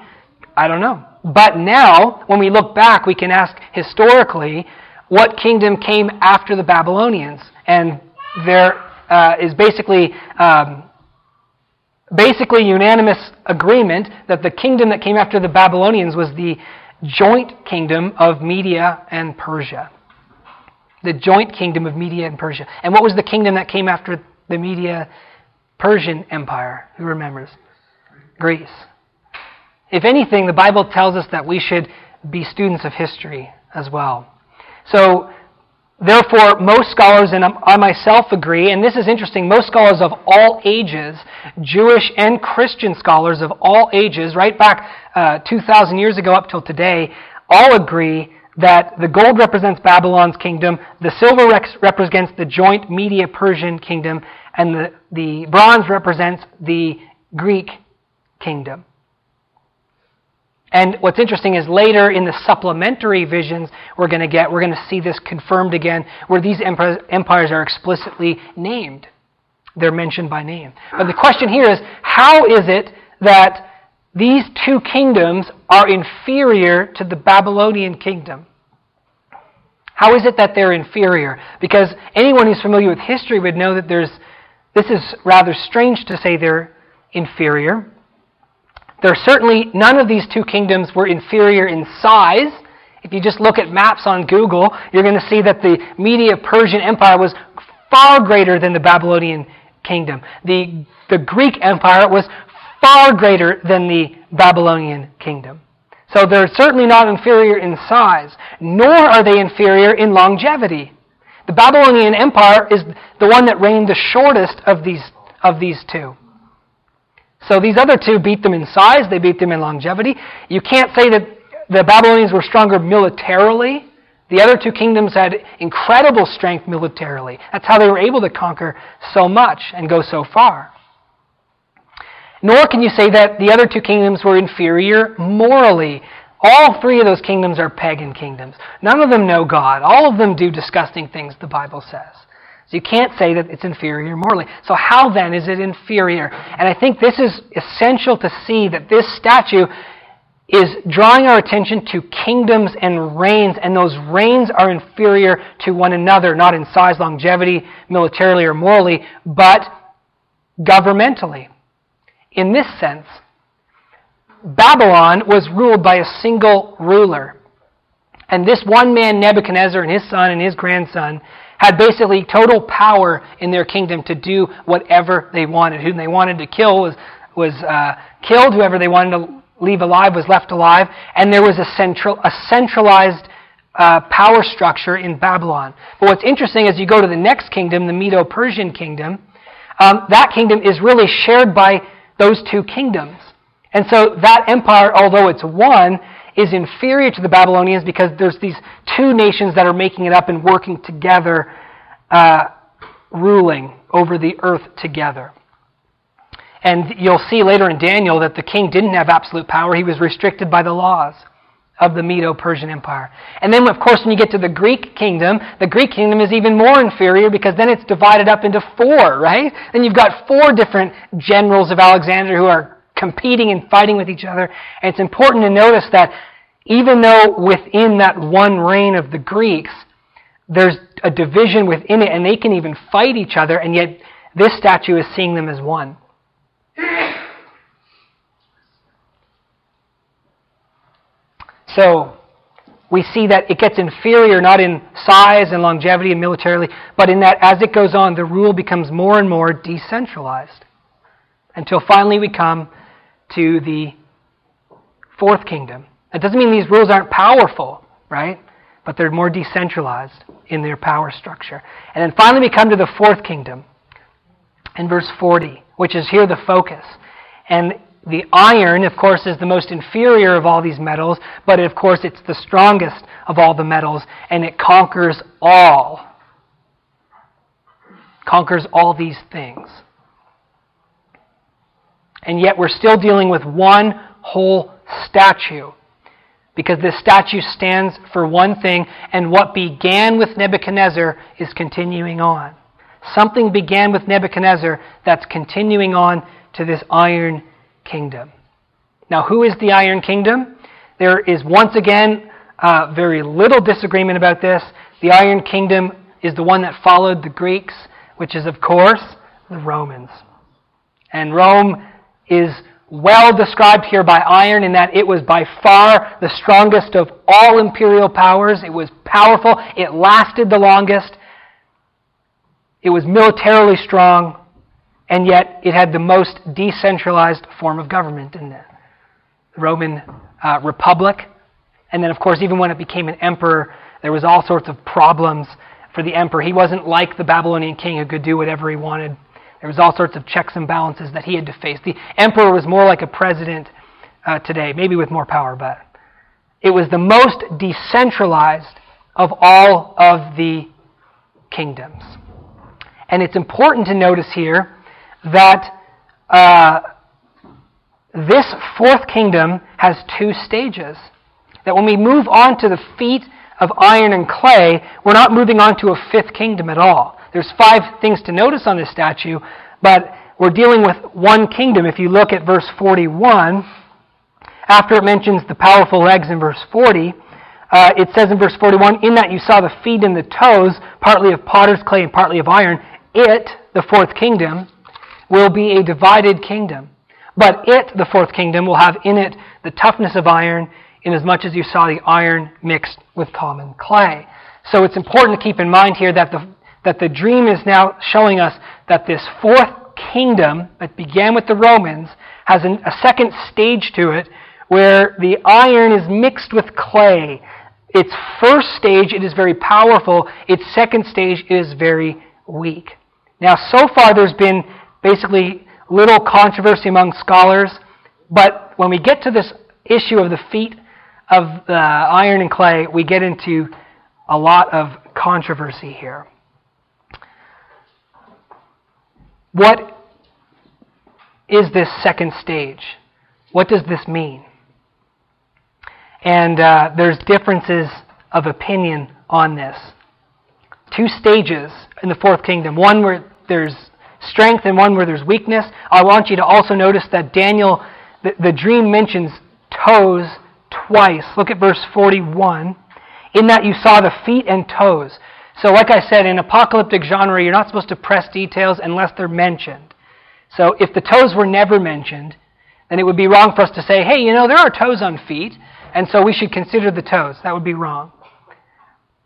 I don't know. But now, when we look back, we can ask historically what kingdom came after the Babylonians. And there uh, is basically um, basically unanimous agreement that the kingdom that came after the Babylonians was the joint kingdom of Media and Persia. The joint kingdom of Media and Persia. And what was the kingdom that came after the Media Persian Empire? Who remembers? Greece. If anything, the Bible tells us that we should be students of history as well. So Therefore, most scholars, and I myself agree, and this is interesting, most scholars of all ages, Jewish and Christian scholars of all ages, right back uh, 2,000 years ago up till today, all agree that the gold represents Babylon's kingdom, the silver represents the joint Media Persian kingdom, and the, the bronze represents the Greek kingdom. And what's interesting is later in the supplementary visions we're going to get, we're going to see this confirmed again, where these empires are explicitly named. They're mentioned by name. But the question here is how is it that these two kingdoms are inferior to the Babylonian kingdom? How is it that they're inferior? Because anyone who's familiar with history would know that there's, this is rather strange to say they're inferior. There certainly none of these two kingdoms were inferior in size. If you just look at maps on Google, you're going to see that the Media Persian Empire was far greater than the Babylonian kingdom. The, the Greek Empire was far greater than the Babylonian kingdom. So they're certainly not inferior in size, nor are they inferior in longevity. The Babylonian Empire is the one that reigned the shortest of these, of these two. So these other two beat them in size, they beat them in longevity. You can't say that the Babylonians were stronger militarily. The other two kingdoms had incredible strength militarily. That's how they were able to conquer so much and go so far. Nor can you say that the other two kingdoms were inferior morally. All three of those kingdoms are pagan kingdoms. None of them know God. All of them do disgusting things, the Bible says. So you can't say that it's inferior morally. So how then is it inferior? And I think this is essential to see that this statue is drawing our attention to kingdoms and reigns, and those reigns are inferior to one another, not in size, longevity, militarily, or morally, but governmentally. In this sense, Babylon was ruled by a single ruler. And this one man, Nebuchadnezzar, and his son and his grandson, had basically total power in their kingdom to do whatever they wanted. Whom they wanted to kill was, was uh, killed. Whoever they wanted to leave alive was left alive. And there was a, central, a centralized uh, power structure in Babylon. But what's interesting is you go to the next kingdom, the Medo Persian kingdom, um, that kingdom is really shared by those two kingdoms. And so that empire, although it's one, is inferior to the Babylonians because there's these two nations that are making it up and working together, uh, ruling over the earth together. And you'll see later in Daniel that the king didn't have absolute power, he was restricted by the laws of the Medo Persian Empire. And then, of course, when you get to the Greek kingdom, the Greek kingdom is even more inferior because then it's divided up into four, right? Then you've got four different generals of Alexander who are competing and fighting with each other. And it's important to notice that even though within that one reign of the Greeks, there's a division within it and they can even fight each other, and yet this statue is seeing them as one. So, we see that it gets inferior not in size and longevity and militarily, but in that as it goes on, the rule becomes more and more decentralized. Until finally we come to the fourth kingdom. That doesn't mean these rules aren't powerful, right? But they're more decentralized in their power structure. And then finally we come to the fourth kingdom in verse 40, which is here the focus. And the iron, of course, is the most inferior of all these metals, but of course it's the strongest of all the metals, and it conquers all. Conquers all these things. And yet we're still dealing with one whole statue. Because this statue stands for one thing, and what began with Nebuchadnezzar is continuing on. Something began with Nebuchadnezzar that's continuing on to this iron kingdom. Now, who is the Iron Kingdom? There is once again uh, very little disagreement about this. The Iron Kingdom is the one that followed the Greeks, which is, of course, the Romans. And Rome is well described here by iron in that it was by far the strongest of all imperial powers. It was powerful. It lasted the longest. It was militarily strong and yet it had the most decentralized form of government in the Roman uh, Republic. And then, of course, even when it became an emperor, there was all sorts of problems for the emperor. He wasn't like the Babylonian king who could do whatever he wanted. There was all sorts of checks and balances that he had to face. The emperor was more like a president uh, today, maybe with more power, but it was the most decentralized of all of the kingdoms. And it's important to notice here that uh, this fourth kingdom has two stages. That when we move on to the feet of iron and clay, we're not moving on to a fifth kingdom at all. There's five things to notice on this statue, but we're dealing with one kingdom. If you look at verse 41, after it mentions the powerful legs in verse 40, uh, it says in verse 41, In that you saw the feet and the toes, partly of potter's clay and partly of iron, it, the fourth kingdom, will be a divided kingdom. But it, the fourth kingdom, will have in it the toughness of iron, inasmuch as you saw the iron mixed with common clay. So it's important to keep in mind here that the, that the dream is now showing us that this fourth kingdom that began with the Romans has an, a second stage to it where the iron is mixed with clay. Its first stage, it is very powerful. Its second stage is very weak. Now, so far, there's been basically little controversy among scholars, but when we get to this issue of the feet of the iron and clay, we get into a lot of controversy here. What is this second stage? What does this mean? And uh, there's differences of opinion on this. Two stages in the fourth kingdom one where there's strength and one where there's weakness. I want you to also notice that Daniel, the, the dream mentions toes twice. Look at verse 41. In that you saw the feet and toes. So, like I said, in apocalyptic genre, you're not supposed to press details unless they're mentioned. So, if the toes were never mentioned, then it would be wrong for us to say, hey, you know, there are toes on feet, and so we should consider the toes. That would be wrong.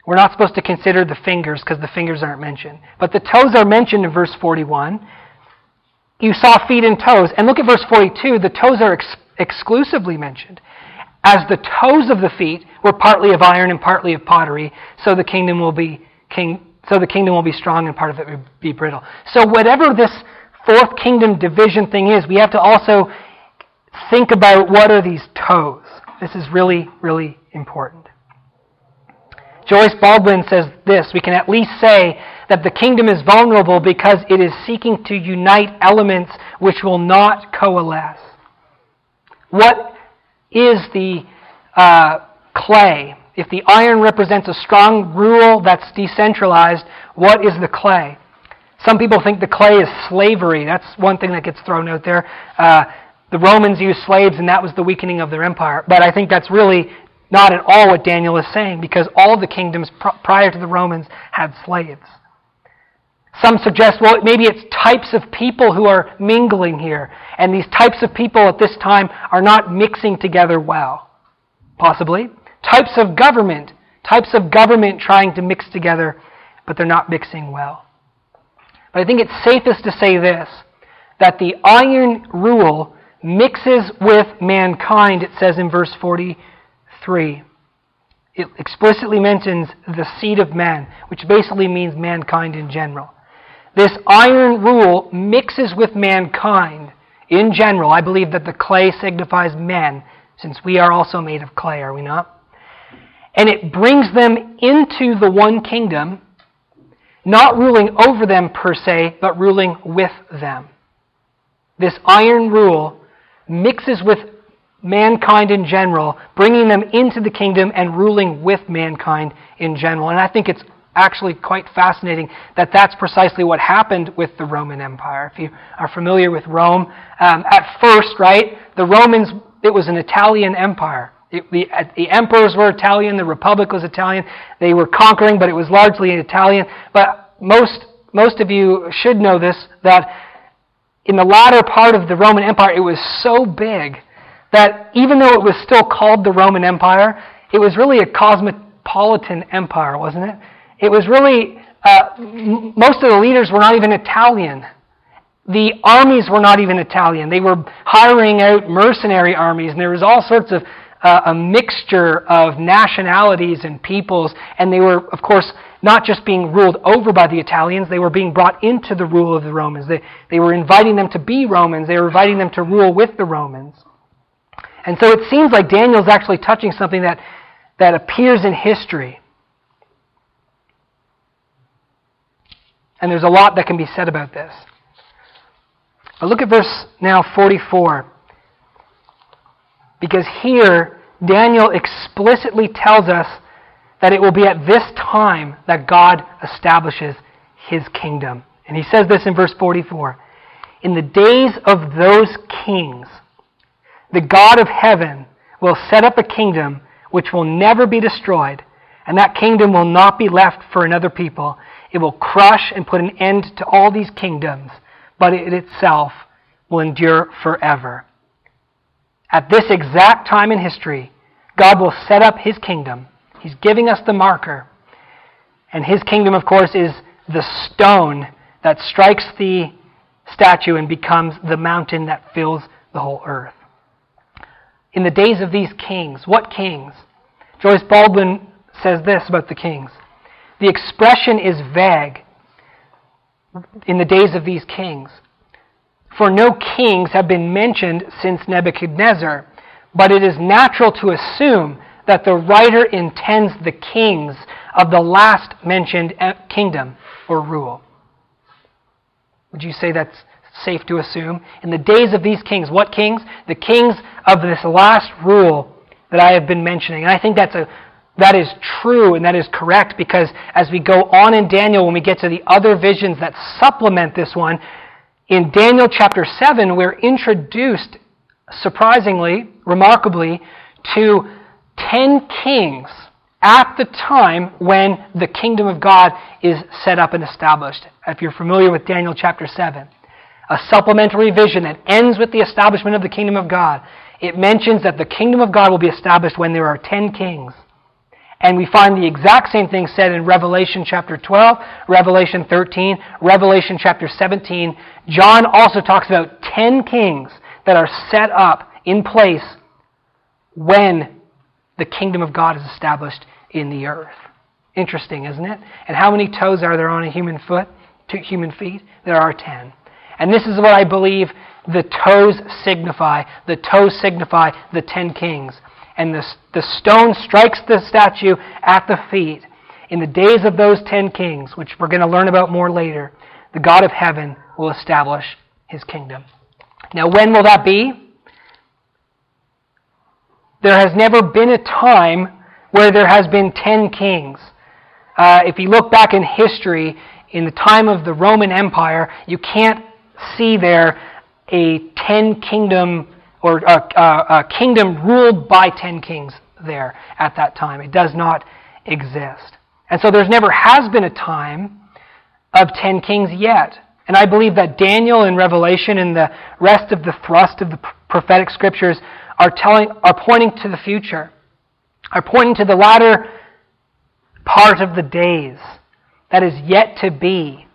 We're not supposed to consider the fingers because the fingers aren't mentioned. But the toes are mentioned in verse 41. You saw feet and toes. And look at verse 42. The toes are ex- exclusively mentioned. As the toes of the feet were partly of iron and partly of pottery, so the kingdom will be king, so the kingdom will be strong and part of it will be brittle. So whatever this fourth kingdom division thing is, we have to also think about what are these toes. This is really, really important. Joyce Baldwin says this we can at least say that the kingdom is vulnerable because it is seeking to unite elements which will not coalesce. What is the uh, clay? If the iron represents a strong rule that's decentralized, what is the clay? Some people think the clay is slavery. That's one thing that gets thrown out there. Uh, the Romans used slaves, and that was the weakening of their empire. But I think that's really not at all what Daniel is saying, because all the kingdoms pr- prior to the Romans had slaves. Some suggest, well, maybe it's types of people who are mingling here, and these types of people at this time are not mixing together well. Possibly. Types of government, types of government trying to mix together, but they're not mixing well. But I think it's safest to say this that the iron rule mixes with mankind, it says in verse 43. It explicitly mentions the seed of man, which basically means mankind in general. This iron rule mixes with mankind in general. I believe that the clay signifies men, since we are also made of clay, are we not? And it brings them into the one kingdom, not ruling over them per se, but ruling with them. This iron rule mixes with mankind in general, bringing them into the kingdom and ruling with mankind in general. And I think it's actually quite fascinating that that's precisely what happened with the Roman Empire. If you are familiar with Rome, um, at first, right, the Romans, it was an Italian empire. The, the emperors were Italian, the republic was Italian. They were conquering, but it was largely Italian. But most, most of you should know this that in the latter part of the Roman Empire, it was so big that even though it was still called the Roman Empire, it was really a cosmopolitan empire, wasn't it? It was really, uh, m- most of the leaders were not even Italian. The armies were not even Italian. They were hiring out mercenary armies, and there was all sorts of uh, a mixture of nationalities and peoples, and they were, of course, not just being ruled over by the Italians, they were being brought into the rule of the Romans. They, they were inviting them to be Romans, they were inviting them to rule with the Romans. And so it seems like Daniel's actually touching something that, that appears in history. And there's a lot that can be said about this. But look at verse now 44. Because here, Daniel explicitly tells us that it will be at this time that God establishes his kingdom. And he says this in verse 44 In the days of those kings, the God of heaven will set up a kingdom which will never be destroyed, and that kingdom will not be left for another people. It will crush and put an end to all these kingdoms, but it itself will endure forever. At this exact time in history, God will set up his kingdom He's giving us the marker. And his kingdom, of course, is the stone that strikes the statue and becomes the mountain that fills the whole earth. In the days of these kings, what kings? Joyce Baldwin says this about the kings. The expression is vague in the days of these kings. For no kings have been mentioned since Nebuchadnezzar, but it is natural to assume that the writer intends the kings of the last mentioned eh, kingdom or rule. Would you say that's safe to assume? In the days of these kings, what kings? The kings of this last rule that I have been mentioning. And I think that's a that is true and that is correct because as we go on in Daniel, when we get to the other visions that supplement this one, in Daniel chapter 7, we're introduced, surprisingly, remarkably, to ten kings at the time when the kingdom of God is set up and established. If you're familiar with Daniel chapter 7, a supplementary vision that ends with the establishment of the kingdom of God. It mentions that the kingdom of God will be established when there are ten kings. And we find the exact same thing said in Revelation chapter 12, Revelation 13, Revelation chapter 17. John also talks about ten kings that are set up in place when the kingdom of God is established in the earth. Interesting, isn't it? And how many toes are there on a human foot? Two human feet? There are ten. And this is what I believe the toes signify. The toes signify the ten kings. And the, the stone strikes the statue at the feet. In the days of those ten kings, which we're going to learn about more later, the God of heaven will establish his kingdom. Now, when will that be? There has never been a time where there has been ten kings. Uh, if you look back in history, in the time of the Roman Empire, you can't see there a ten kingdom or a, a, a kingdom ruled by ten kings there at that time. It does not exist. And so there's never has been a time of ten kings yet. And I believe that Daniel and Revelation and the rest of the thrust of the prophetic scriptures are, telling, are pointing to the future, are pointing to the latter part of the days that is yet to be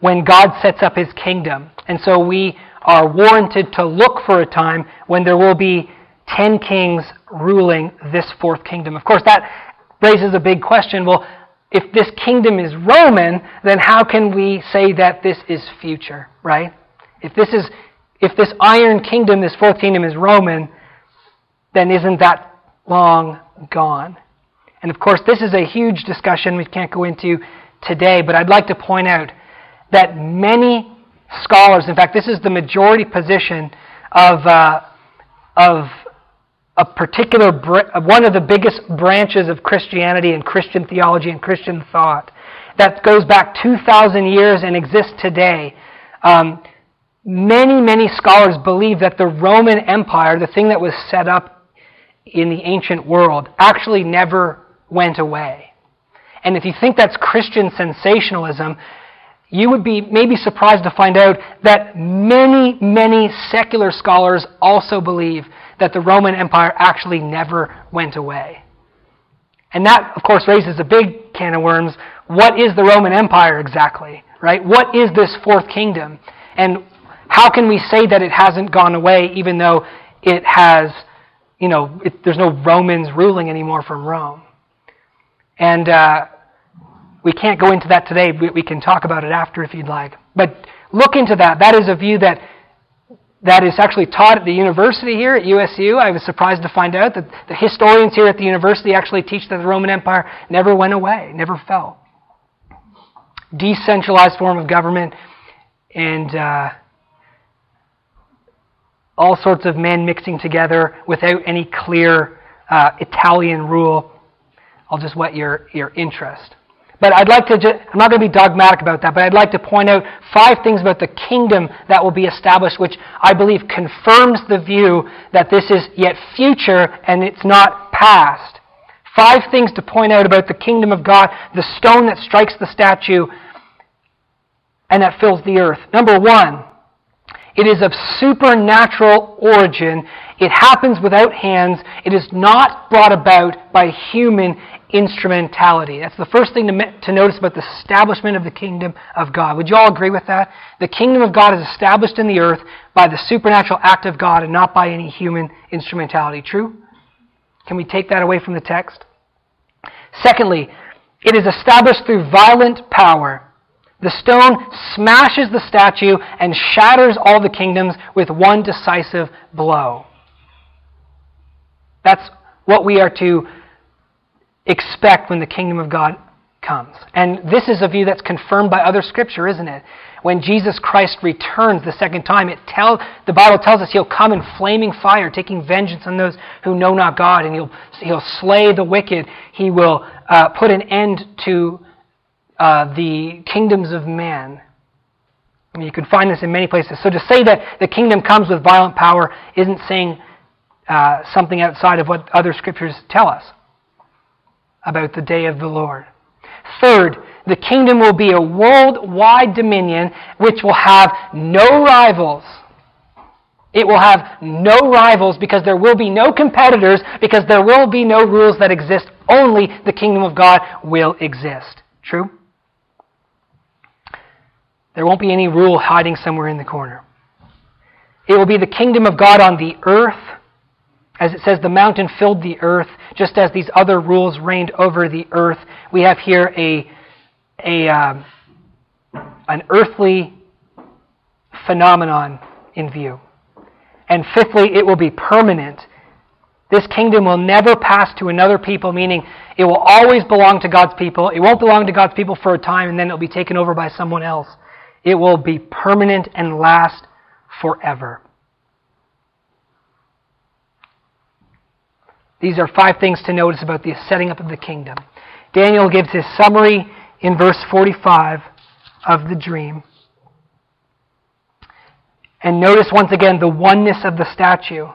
when God sets up his kingdom. And so we are warranted to look for a time when there will be ten kings ruling this fourth kingdom. Of course, that raises a big question. Well, if this kingdom is Roman, then how can we say that this is future, right? If this is if this iron kingdom, this fourth kingdom, is Roman, then isn't that long gone? And of course, this is a huge discussion we can't go into today, but I'd like to point out that many scholars, in fact, this is the majority position of, uh, of a particular, one of the biggest branches of Christianity and Christian theology and Christian thought that goes back 2,000 years and exists today. Um, Many, many scholars believe that the Roman Empire, the thing that was set up in the ancient world, actually never went away. And if you think that's Christian sensationalism, you would be maybe surprised to find out that many, many secular scholars also believe that the Roman Empire actually never went away. And that, of course, raises a big can of worms. What is the Roman Empire exactly? Right? What is this fourth kingdom? And how can we say that it hasn't gone away even though it has, you know, it, there's no Romans ruling anymore from Rome? And uh, we can't go into that today. We, we can talk about it after if you'd like. But look into that. That is a view that that is actually taught at the university here at USU. I was surprised to find out that the historians here at the university actually teach that the Roman Empire never went away, never fell. Decentralized form of government and uh, all sorts of men mixing together without any clear uh, Italian rule. I'll just whet your, your interest. But I'd like to, just, I'm not going to be dogmatic about that, but I'd like to point out five things about the kingdom that will be established, which I believe confirms the view that this is yet future and it's not past. Five things to point out about the kingdom of God, the stone that strikes the statue and that fills the earth. Number one, it is of supernatural origin. It happens without hands. It is not brought about by human instrumentality. That's the first thing to, to notice about the establishment of the kingdom of God. Would you all agree with that? The kingdom of God is established in the earth by the supernatural act of God and not by any human instrumentality. True? Can we take that away from the text? Secondly, it is established through violent power. The stone smashes the statue and shatters all the kingdoms with one decisive blow. That's what we are to expect when the kingdom of God comes. And this is a view that's confirmed by other scripture, isn't it? When Jesus Christ returns the second time, it tell, the Bible tells us he'll come in flaming fire, taking vengeance on those who know not God, and he'll, he'll slay the wicked. He will uh, put an end to uh, the kingdoms of man. I mean, you can find this in many places. So to say that the kingdom comes with violent power isn't saying uh, something outside of what other scriptures tell us about the day of the Lord. Third, the kingdom will be a worldwide dominion which will have no rivals. It will have no rivals because there will be no competitors, because there will be no rules that exist. Only the kingdom of God will exist. True? There won't be any rule hiding somewhere in the corner. It will be the kingdom of God on the earth as it says, the mountain filled the earth, just as these other rules reigned over the earth. We have here a, a, uh, an earthly phenomenon in view. And fifthly, it will be permanent. This kingdom will never pass to another people, meaning it will always belong to God's people. It won't belong to God's people for a time and then it'll be taken over by someone else. It will be permanent and last forever. These are five things to notice about the setting up of the kingdom. Daniel gives his summary in verse 45 of the dream. And notice once again the oneness of the statue.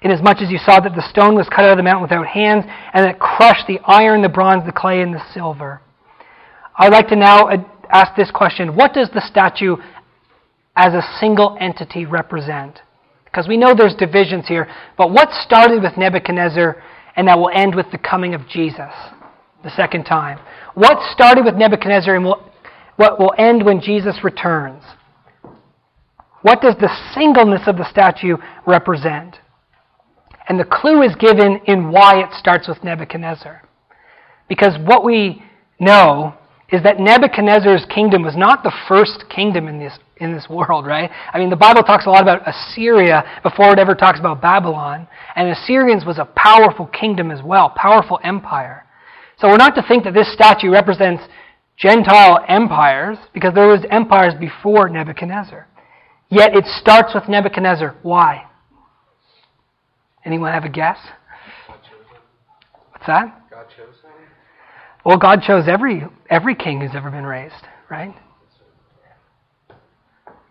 Inasmuch as you saw that the stone was cut out of the mountain without hands, and that it crushed the iron, the bronze, the clay, and the silver. I'd like to now ask this question What does the statue as a single entity represent? Because we know there's divisions here. But what started with Nebuchadnezzar and that will end with the coming of Jesus the second time? What started with Nebuchadnezzar and will, what will end when Jesus returns? What does the singleness of the statue represent? And the clue is given in why it starts with Nebuchadnezzar. Because what we know is that Nebuchadnezzar's kingdom was not the first kingdom in this, in this world, right? I mean, the Bible talks a lot about Assyria before it ever talks about Babylon. And Assyrians was a powerful kingdom as well, powerful empire. So we're not to think that this statue represents Gentile empires, because there was empires before Nebuchadnezzar. Yet it starts with Nebuchadnezzar. Why? Anyone have a guess? What's that? God chose him. Well, God chose every every king who's ever been raised, right?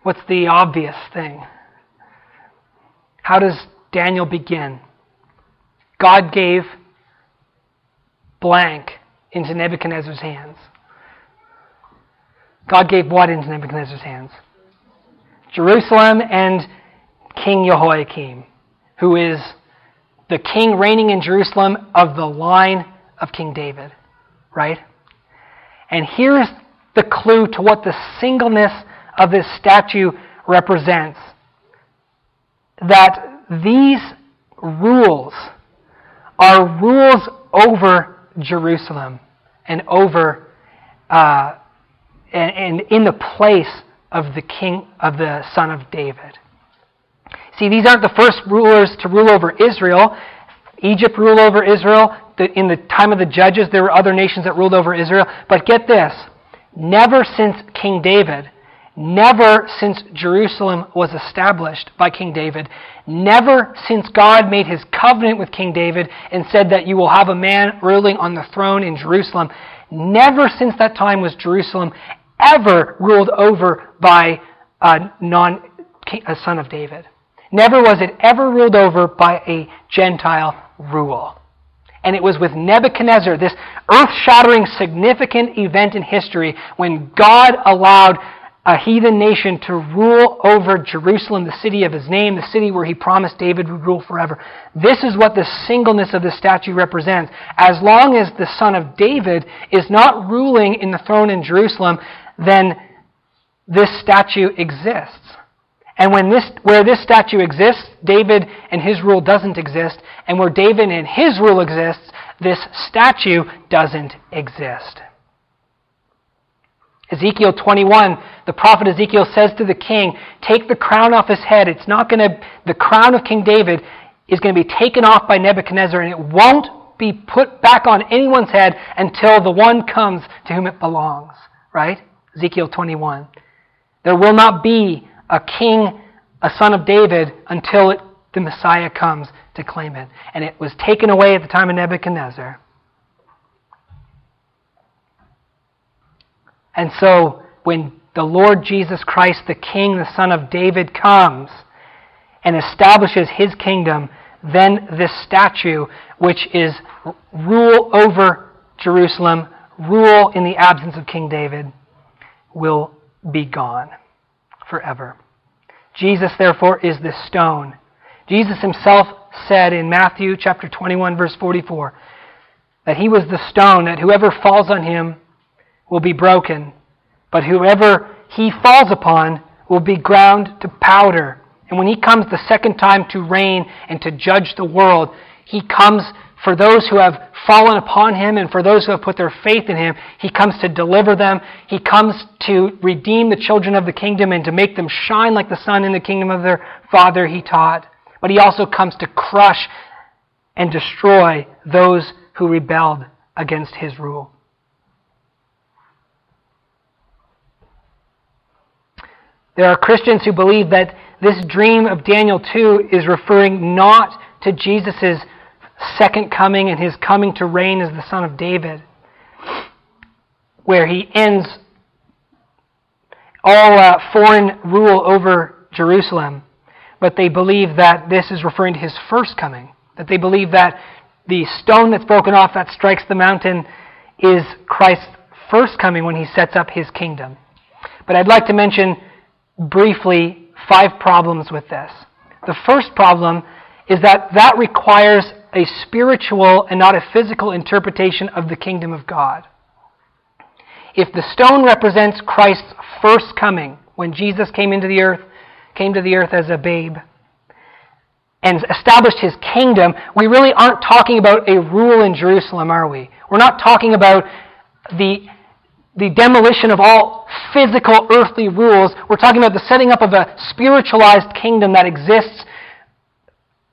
What's the obvious thing? How does Daniel begin? God gave blank into Nebuchadnezzar's hands. God gave what into Nebuchadnezzar's hands? Jerusalem and King Jehoiakim, who is the king reigning in Jerusalem of the line of King David, right? And here's the clue to what the singleness of this statue represents that these rules are rules over Jerusalem. and over uh, and, and in the place of the king of the son of David. See, these aren't the first rulers to rule over Israel. Egypt ruled over Israel. In the time of the judges, there were other nations that ruled over Israel. But get this never since King David, never since Jerusalem was established by King David, never since God made his covenant with King David and said that you will have a man ruling on the throne in Jerusalem, never since that time was Jerusalem ever ruled over by a, non, a son of David. Never was it ever ruled over by a Gentile rule. And it was with Nebuchadnezzar, this earth shattering, significant event in history, when God allowed a heathen nation to rule over Jerusalem, the city of his name, the city where he promised David would rule forever. This is what the singleness of the statue represents. As long as the son of David is not ruling in the throne in Jerusalem, then this statue exists. And when this, where this statue exists, David and his rule doesn't exist. And where David and his rule exists, this statue doesn't exist. Ezekiel 21, the prophet Ezekiel says to the king, Take the crown off his head. It's not going to, the crown of King David is going to be taken off by Nebuchadnezzar, and it won't be put back on anyone's head until the one comes to whom it belongs. Right? Ezekiel 21. There will not be a king, a son of David, until it, the Messiah comes to claim it. And it was taken away at the time of Nebuchadnezzar. And so, when the Lord Jesus Christ, the King, the Son of David, comes and establishes his kingdom, then this statue, which is rule over Jerusalem, rule in the absence of King David, will be gone forever. Jesus, therefore, is the stone. Jesus himself said in Matthew chapter 21, verse 44, that he was the stone, that whoever falls on him will be broken, but whoever he falls upon will be ground to powder. And when he comes the second time to reign and to judge the world, he comes for those who have fallen upon him and for those who have put their faith in him. He comes to deliver them. He comes to redeem the children of the kingdom and to make them shine like the sun in the kingdom of their Father, he taught. But he also comes to crush and destroy those who rebelled against his rule. There are Christians who believe that this dream of Daniel 2 is referring not to Jesus' second coming and his coming to reign as the Son of David, where he ends all uh, foreign rule over Jerusalem. But they believe that this is referring to his first coming. That they believe that the stone that's broken off that strikes the mountain is Christ's first coming when he sets up his kingdom. But I'd like to mention briefly five problems with this. The first problem is that that requires a spiritual and not a physical interpretation of the kingdom of God. If the stone represents Christ's first coming, when Jesus came into the earth, came to the earth as a babe, and established his kingdom, we really aren't talking about a rule in Jerusalem, are we? We're not talking about the, the demolition of all physical earthly rules. We're talking about the setting up of a spiritualized kingdom that exists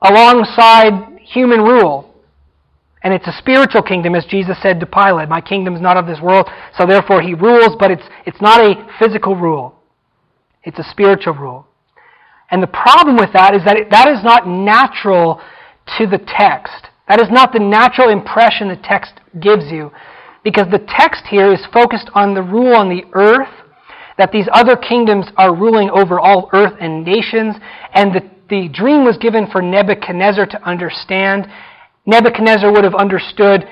alongside human rule. And it's a spiritual kingdom, as Jesus said to Pilate. My kingdom is not of this world, so therefore he rules, but it's, it's not a physical rule. It's a spiritual rule. And the problem with that is that it, that is not natural to the text. That is not the natural impression the text gives you. Because the text here is focused on the rule on the earth, that these other kingdoms are ruling over all earth and nations, and the the dream was given for Nebuchadnezzar to understand. Nebuchadnezzar would have understood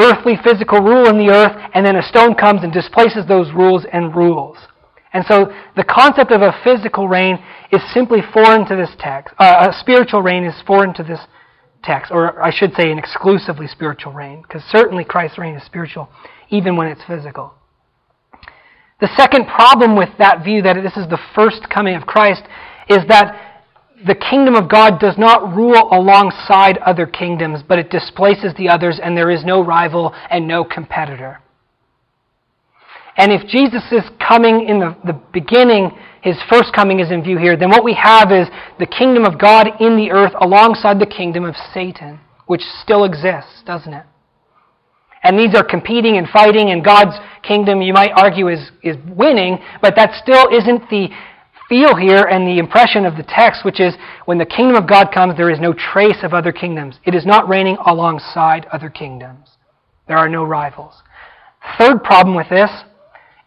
earthly physical rule in the earth, and then a stone comes and displaces those rules and rules. And so the concept of a physical reign is simply foreign to this text. Uh, a spiritual reign is foreign to this text, or I should say an exclusively spiritual reign, because certainly Christ's reign is spiritual, even when it's physical. The second problem with that view that this is the first coming of Christ is that the kingdom of God does not rule alongside other kingdoms, but it displaces the others, and there is no rival and no competitor. And if Jesus is coming in the, the beginning, his first coming is in view here, then what we have is the kingdom of God in the earth alongside the kingdom of Satan, which still exists, doesn't it? And these are competing and fighting, and God's kingdom, you might argue, is, is winning, but that still isn't the feel here and the impression of the text, which is when the kingdom of God comes, there is no trace of other kingdoms. It is not reigning alongside other kingdoms. There are no rivals. Third problem with this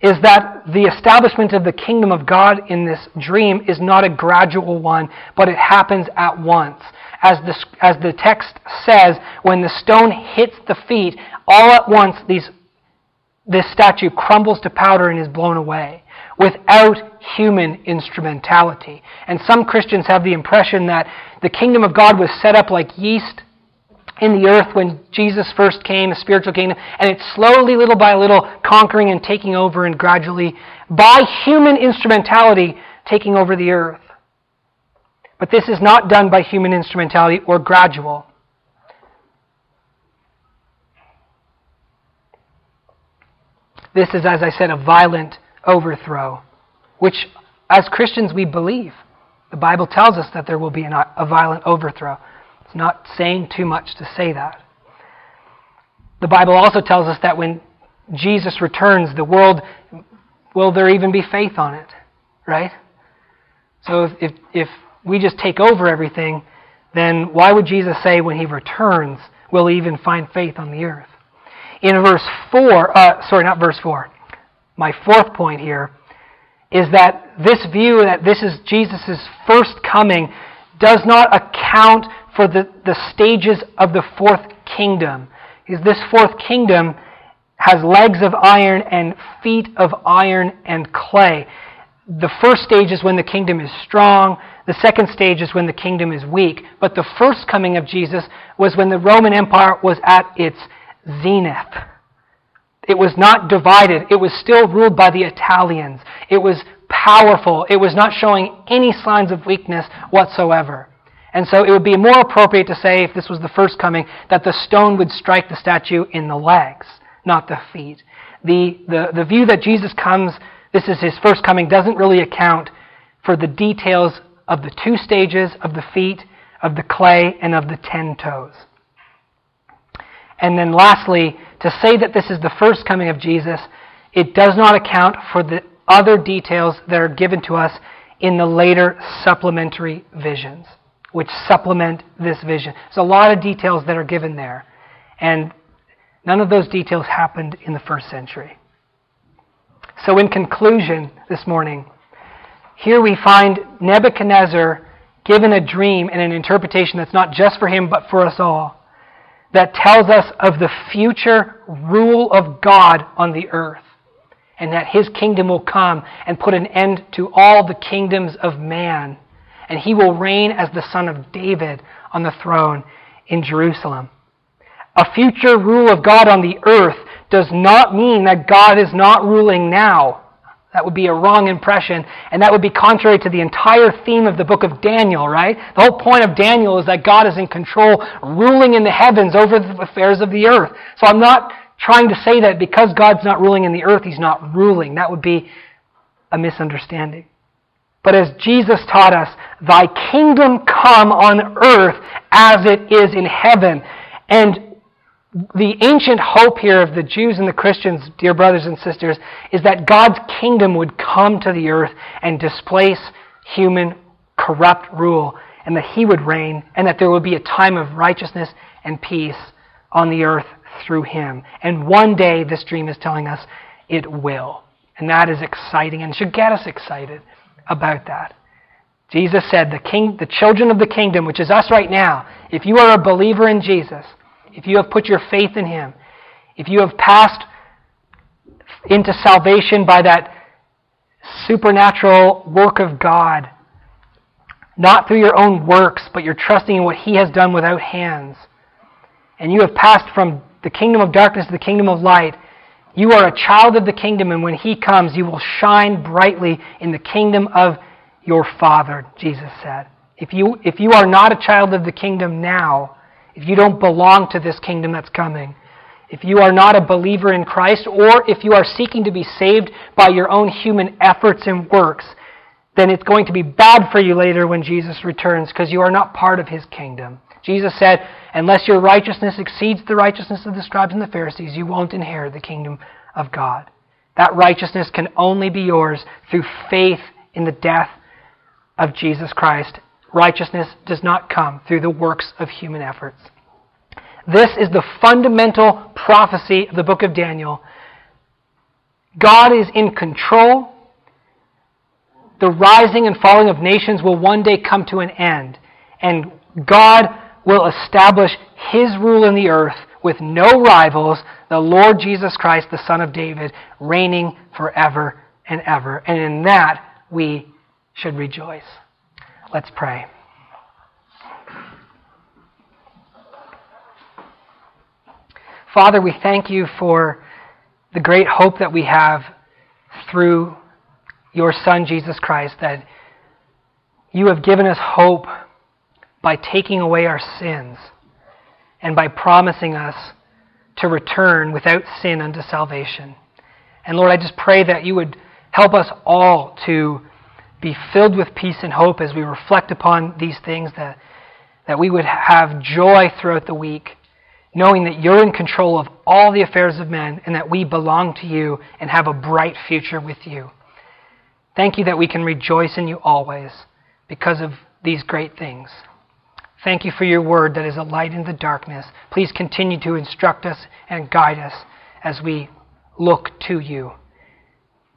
is that the establishment of the kingdom of God in this dream is not a gradual one, but it happens at once. As the, as the text says, when the stone hits the feet, all at once these, this statue crumbles to powder and is blown away without human instrumentality. And some Christians have the impression that the kingdom of God was set up like yeast in the earth when Jesus first came, a spiritual kingdom, and it's slowly, little by little, conquering and taking over, and gradually, by human instrumentality, taking over the earth. But this is not done by human instrumentality or gradual. This is, as I said, a violent overthrow, which as Christians we believe. The Bible tells us that there will be a violent overthrow. It's not saying too much to say that. The Bible also tells us that when Jesus returns, the world, will there even be faith on it? Right? So if, if, we just take over everything, then why would Jesus say when he returns, will he even find faith on the earth? In verse 4, uh, sorry, not verse 4, my fourth point here is that this view that this is Jesus' first coming does not account for the, the stages of the fourth kingdom. Because this fourth kingdom has legs of iron and feet of iron and clay. The first stage is when the kingdom is strong. The second stage is when the kingdom is weak. But the first coming of Jesus was when the Roman Empire was at its zenith. It was not divided. It was still ruled by the Italians. It was powerful. It was not showing any signs of weakness whatsoever. And so it would be more appropriate to say, if this was the first coming, that the stone would strike the statue in the legs, not the feet. The, the, the view that Jesus comes, this is his first coming, doesn't really account for the details of the two stages of the feet, of the clay, and of the ten toes. And then lastly, to say that this is the first coming of Jesus, it does not account for the other details that are given to us in the later supplementary visions, which supplement this vision. There's a lot of details that are given there. And none of those details happened in the first century. So, in conclusion, this morning, here we find Nebuchadnezzar given a dream and an interpretation that's not just for him, but for us all that tells us of the future rule of God on the earth, and that his kingdom will come and put an end to all the kingdoms of man, and he will reign as the son of David on the throne in Jerusalem. A future rule of God on the earth does not mean that God is not ruling now. That would be a wrong impression, and that would be contrary to the entire theme of the book of Daniel, right? The whole point of Daniel is that God is in control, ruling in the heavens over the affairs of the earth. So I'm not trying to say that because God's not ruling in the earth, he's not ruling. That would be a misunderstanding. But as Jesus taught us, thy kingdom come on earth as it is in heaven. And the ancient hope here of the Jews and the Christians, dear brothers and sisters, is that God's kingdom would come to the earth and displace human corrupt rule, and that He would reign, and that there would be a time of righteousness and peace on the earth through Him. And one day, this dream is telling us, it will. And that is exciting and should get us excited about that. Jesus said, the, king, the children of the kingdom, which is us right now, if you are a believer in Jesus, if you have put your faith in Him, if you have passed into salvation by that supernatural work of God, not through your own works, but you're trusting in what He has done without hands, and you have passed from the kingdom of darkness to the kingdom of light, you are a child of the kingdom, and when He comes, you will shine brightly in the kingdom of your Father, Jesus said. If you, if you are not a child of the kingdom now, if you don't belong to this kingdom that's coming, if you are not a believer in Christ, or if you are seeking to be saved by your own human efforts and works, then it's going to be bad for you later when Jesus returns because you are not part of his kingdom. Jesus said, Unless your righteousness exceeds the righteousness of the scribes and the Pharisees, you won't inherit the kingdom of God. That righteousness can only be yours through faith in the death of Jesus Christ. Righteousness does not come through the works of human efforts. This is the fundamental prophecy of the book of Daniel. God is in control. The rising and falling of nations will one day come to an end. And God will establish his rule in the earth with no rivals, the Lord Jesus Christ, the Son of David, reigning forever and ever. And in that we should rejoice. Let's pray. Father, we thank you for the great hope that we have through your Son, Jesus Christ, that you have given us hope by taking away our sins and by promising us to return without sin unto salvation. And Lord, I just pray that you would help us all to be filled with peace and hope as we reflect upon these things, that, that we would have joy throughout the week, knowing that you're in control of all the affairs of men and that we belong to you and have a bright future with you. Thank you that we can rejoice in you always because of these great things. Thank you for your word that is a light in the darkness. Please continue to instruct us and guide us as we look to you.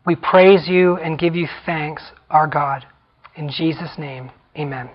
We praise you and give you thanks, our God. In Jesus' name, amen.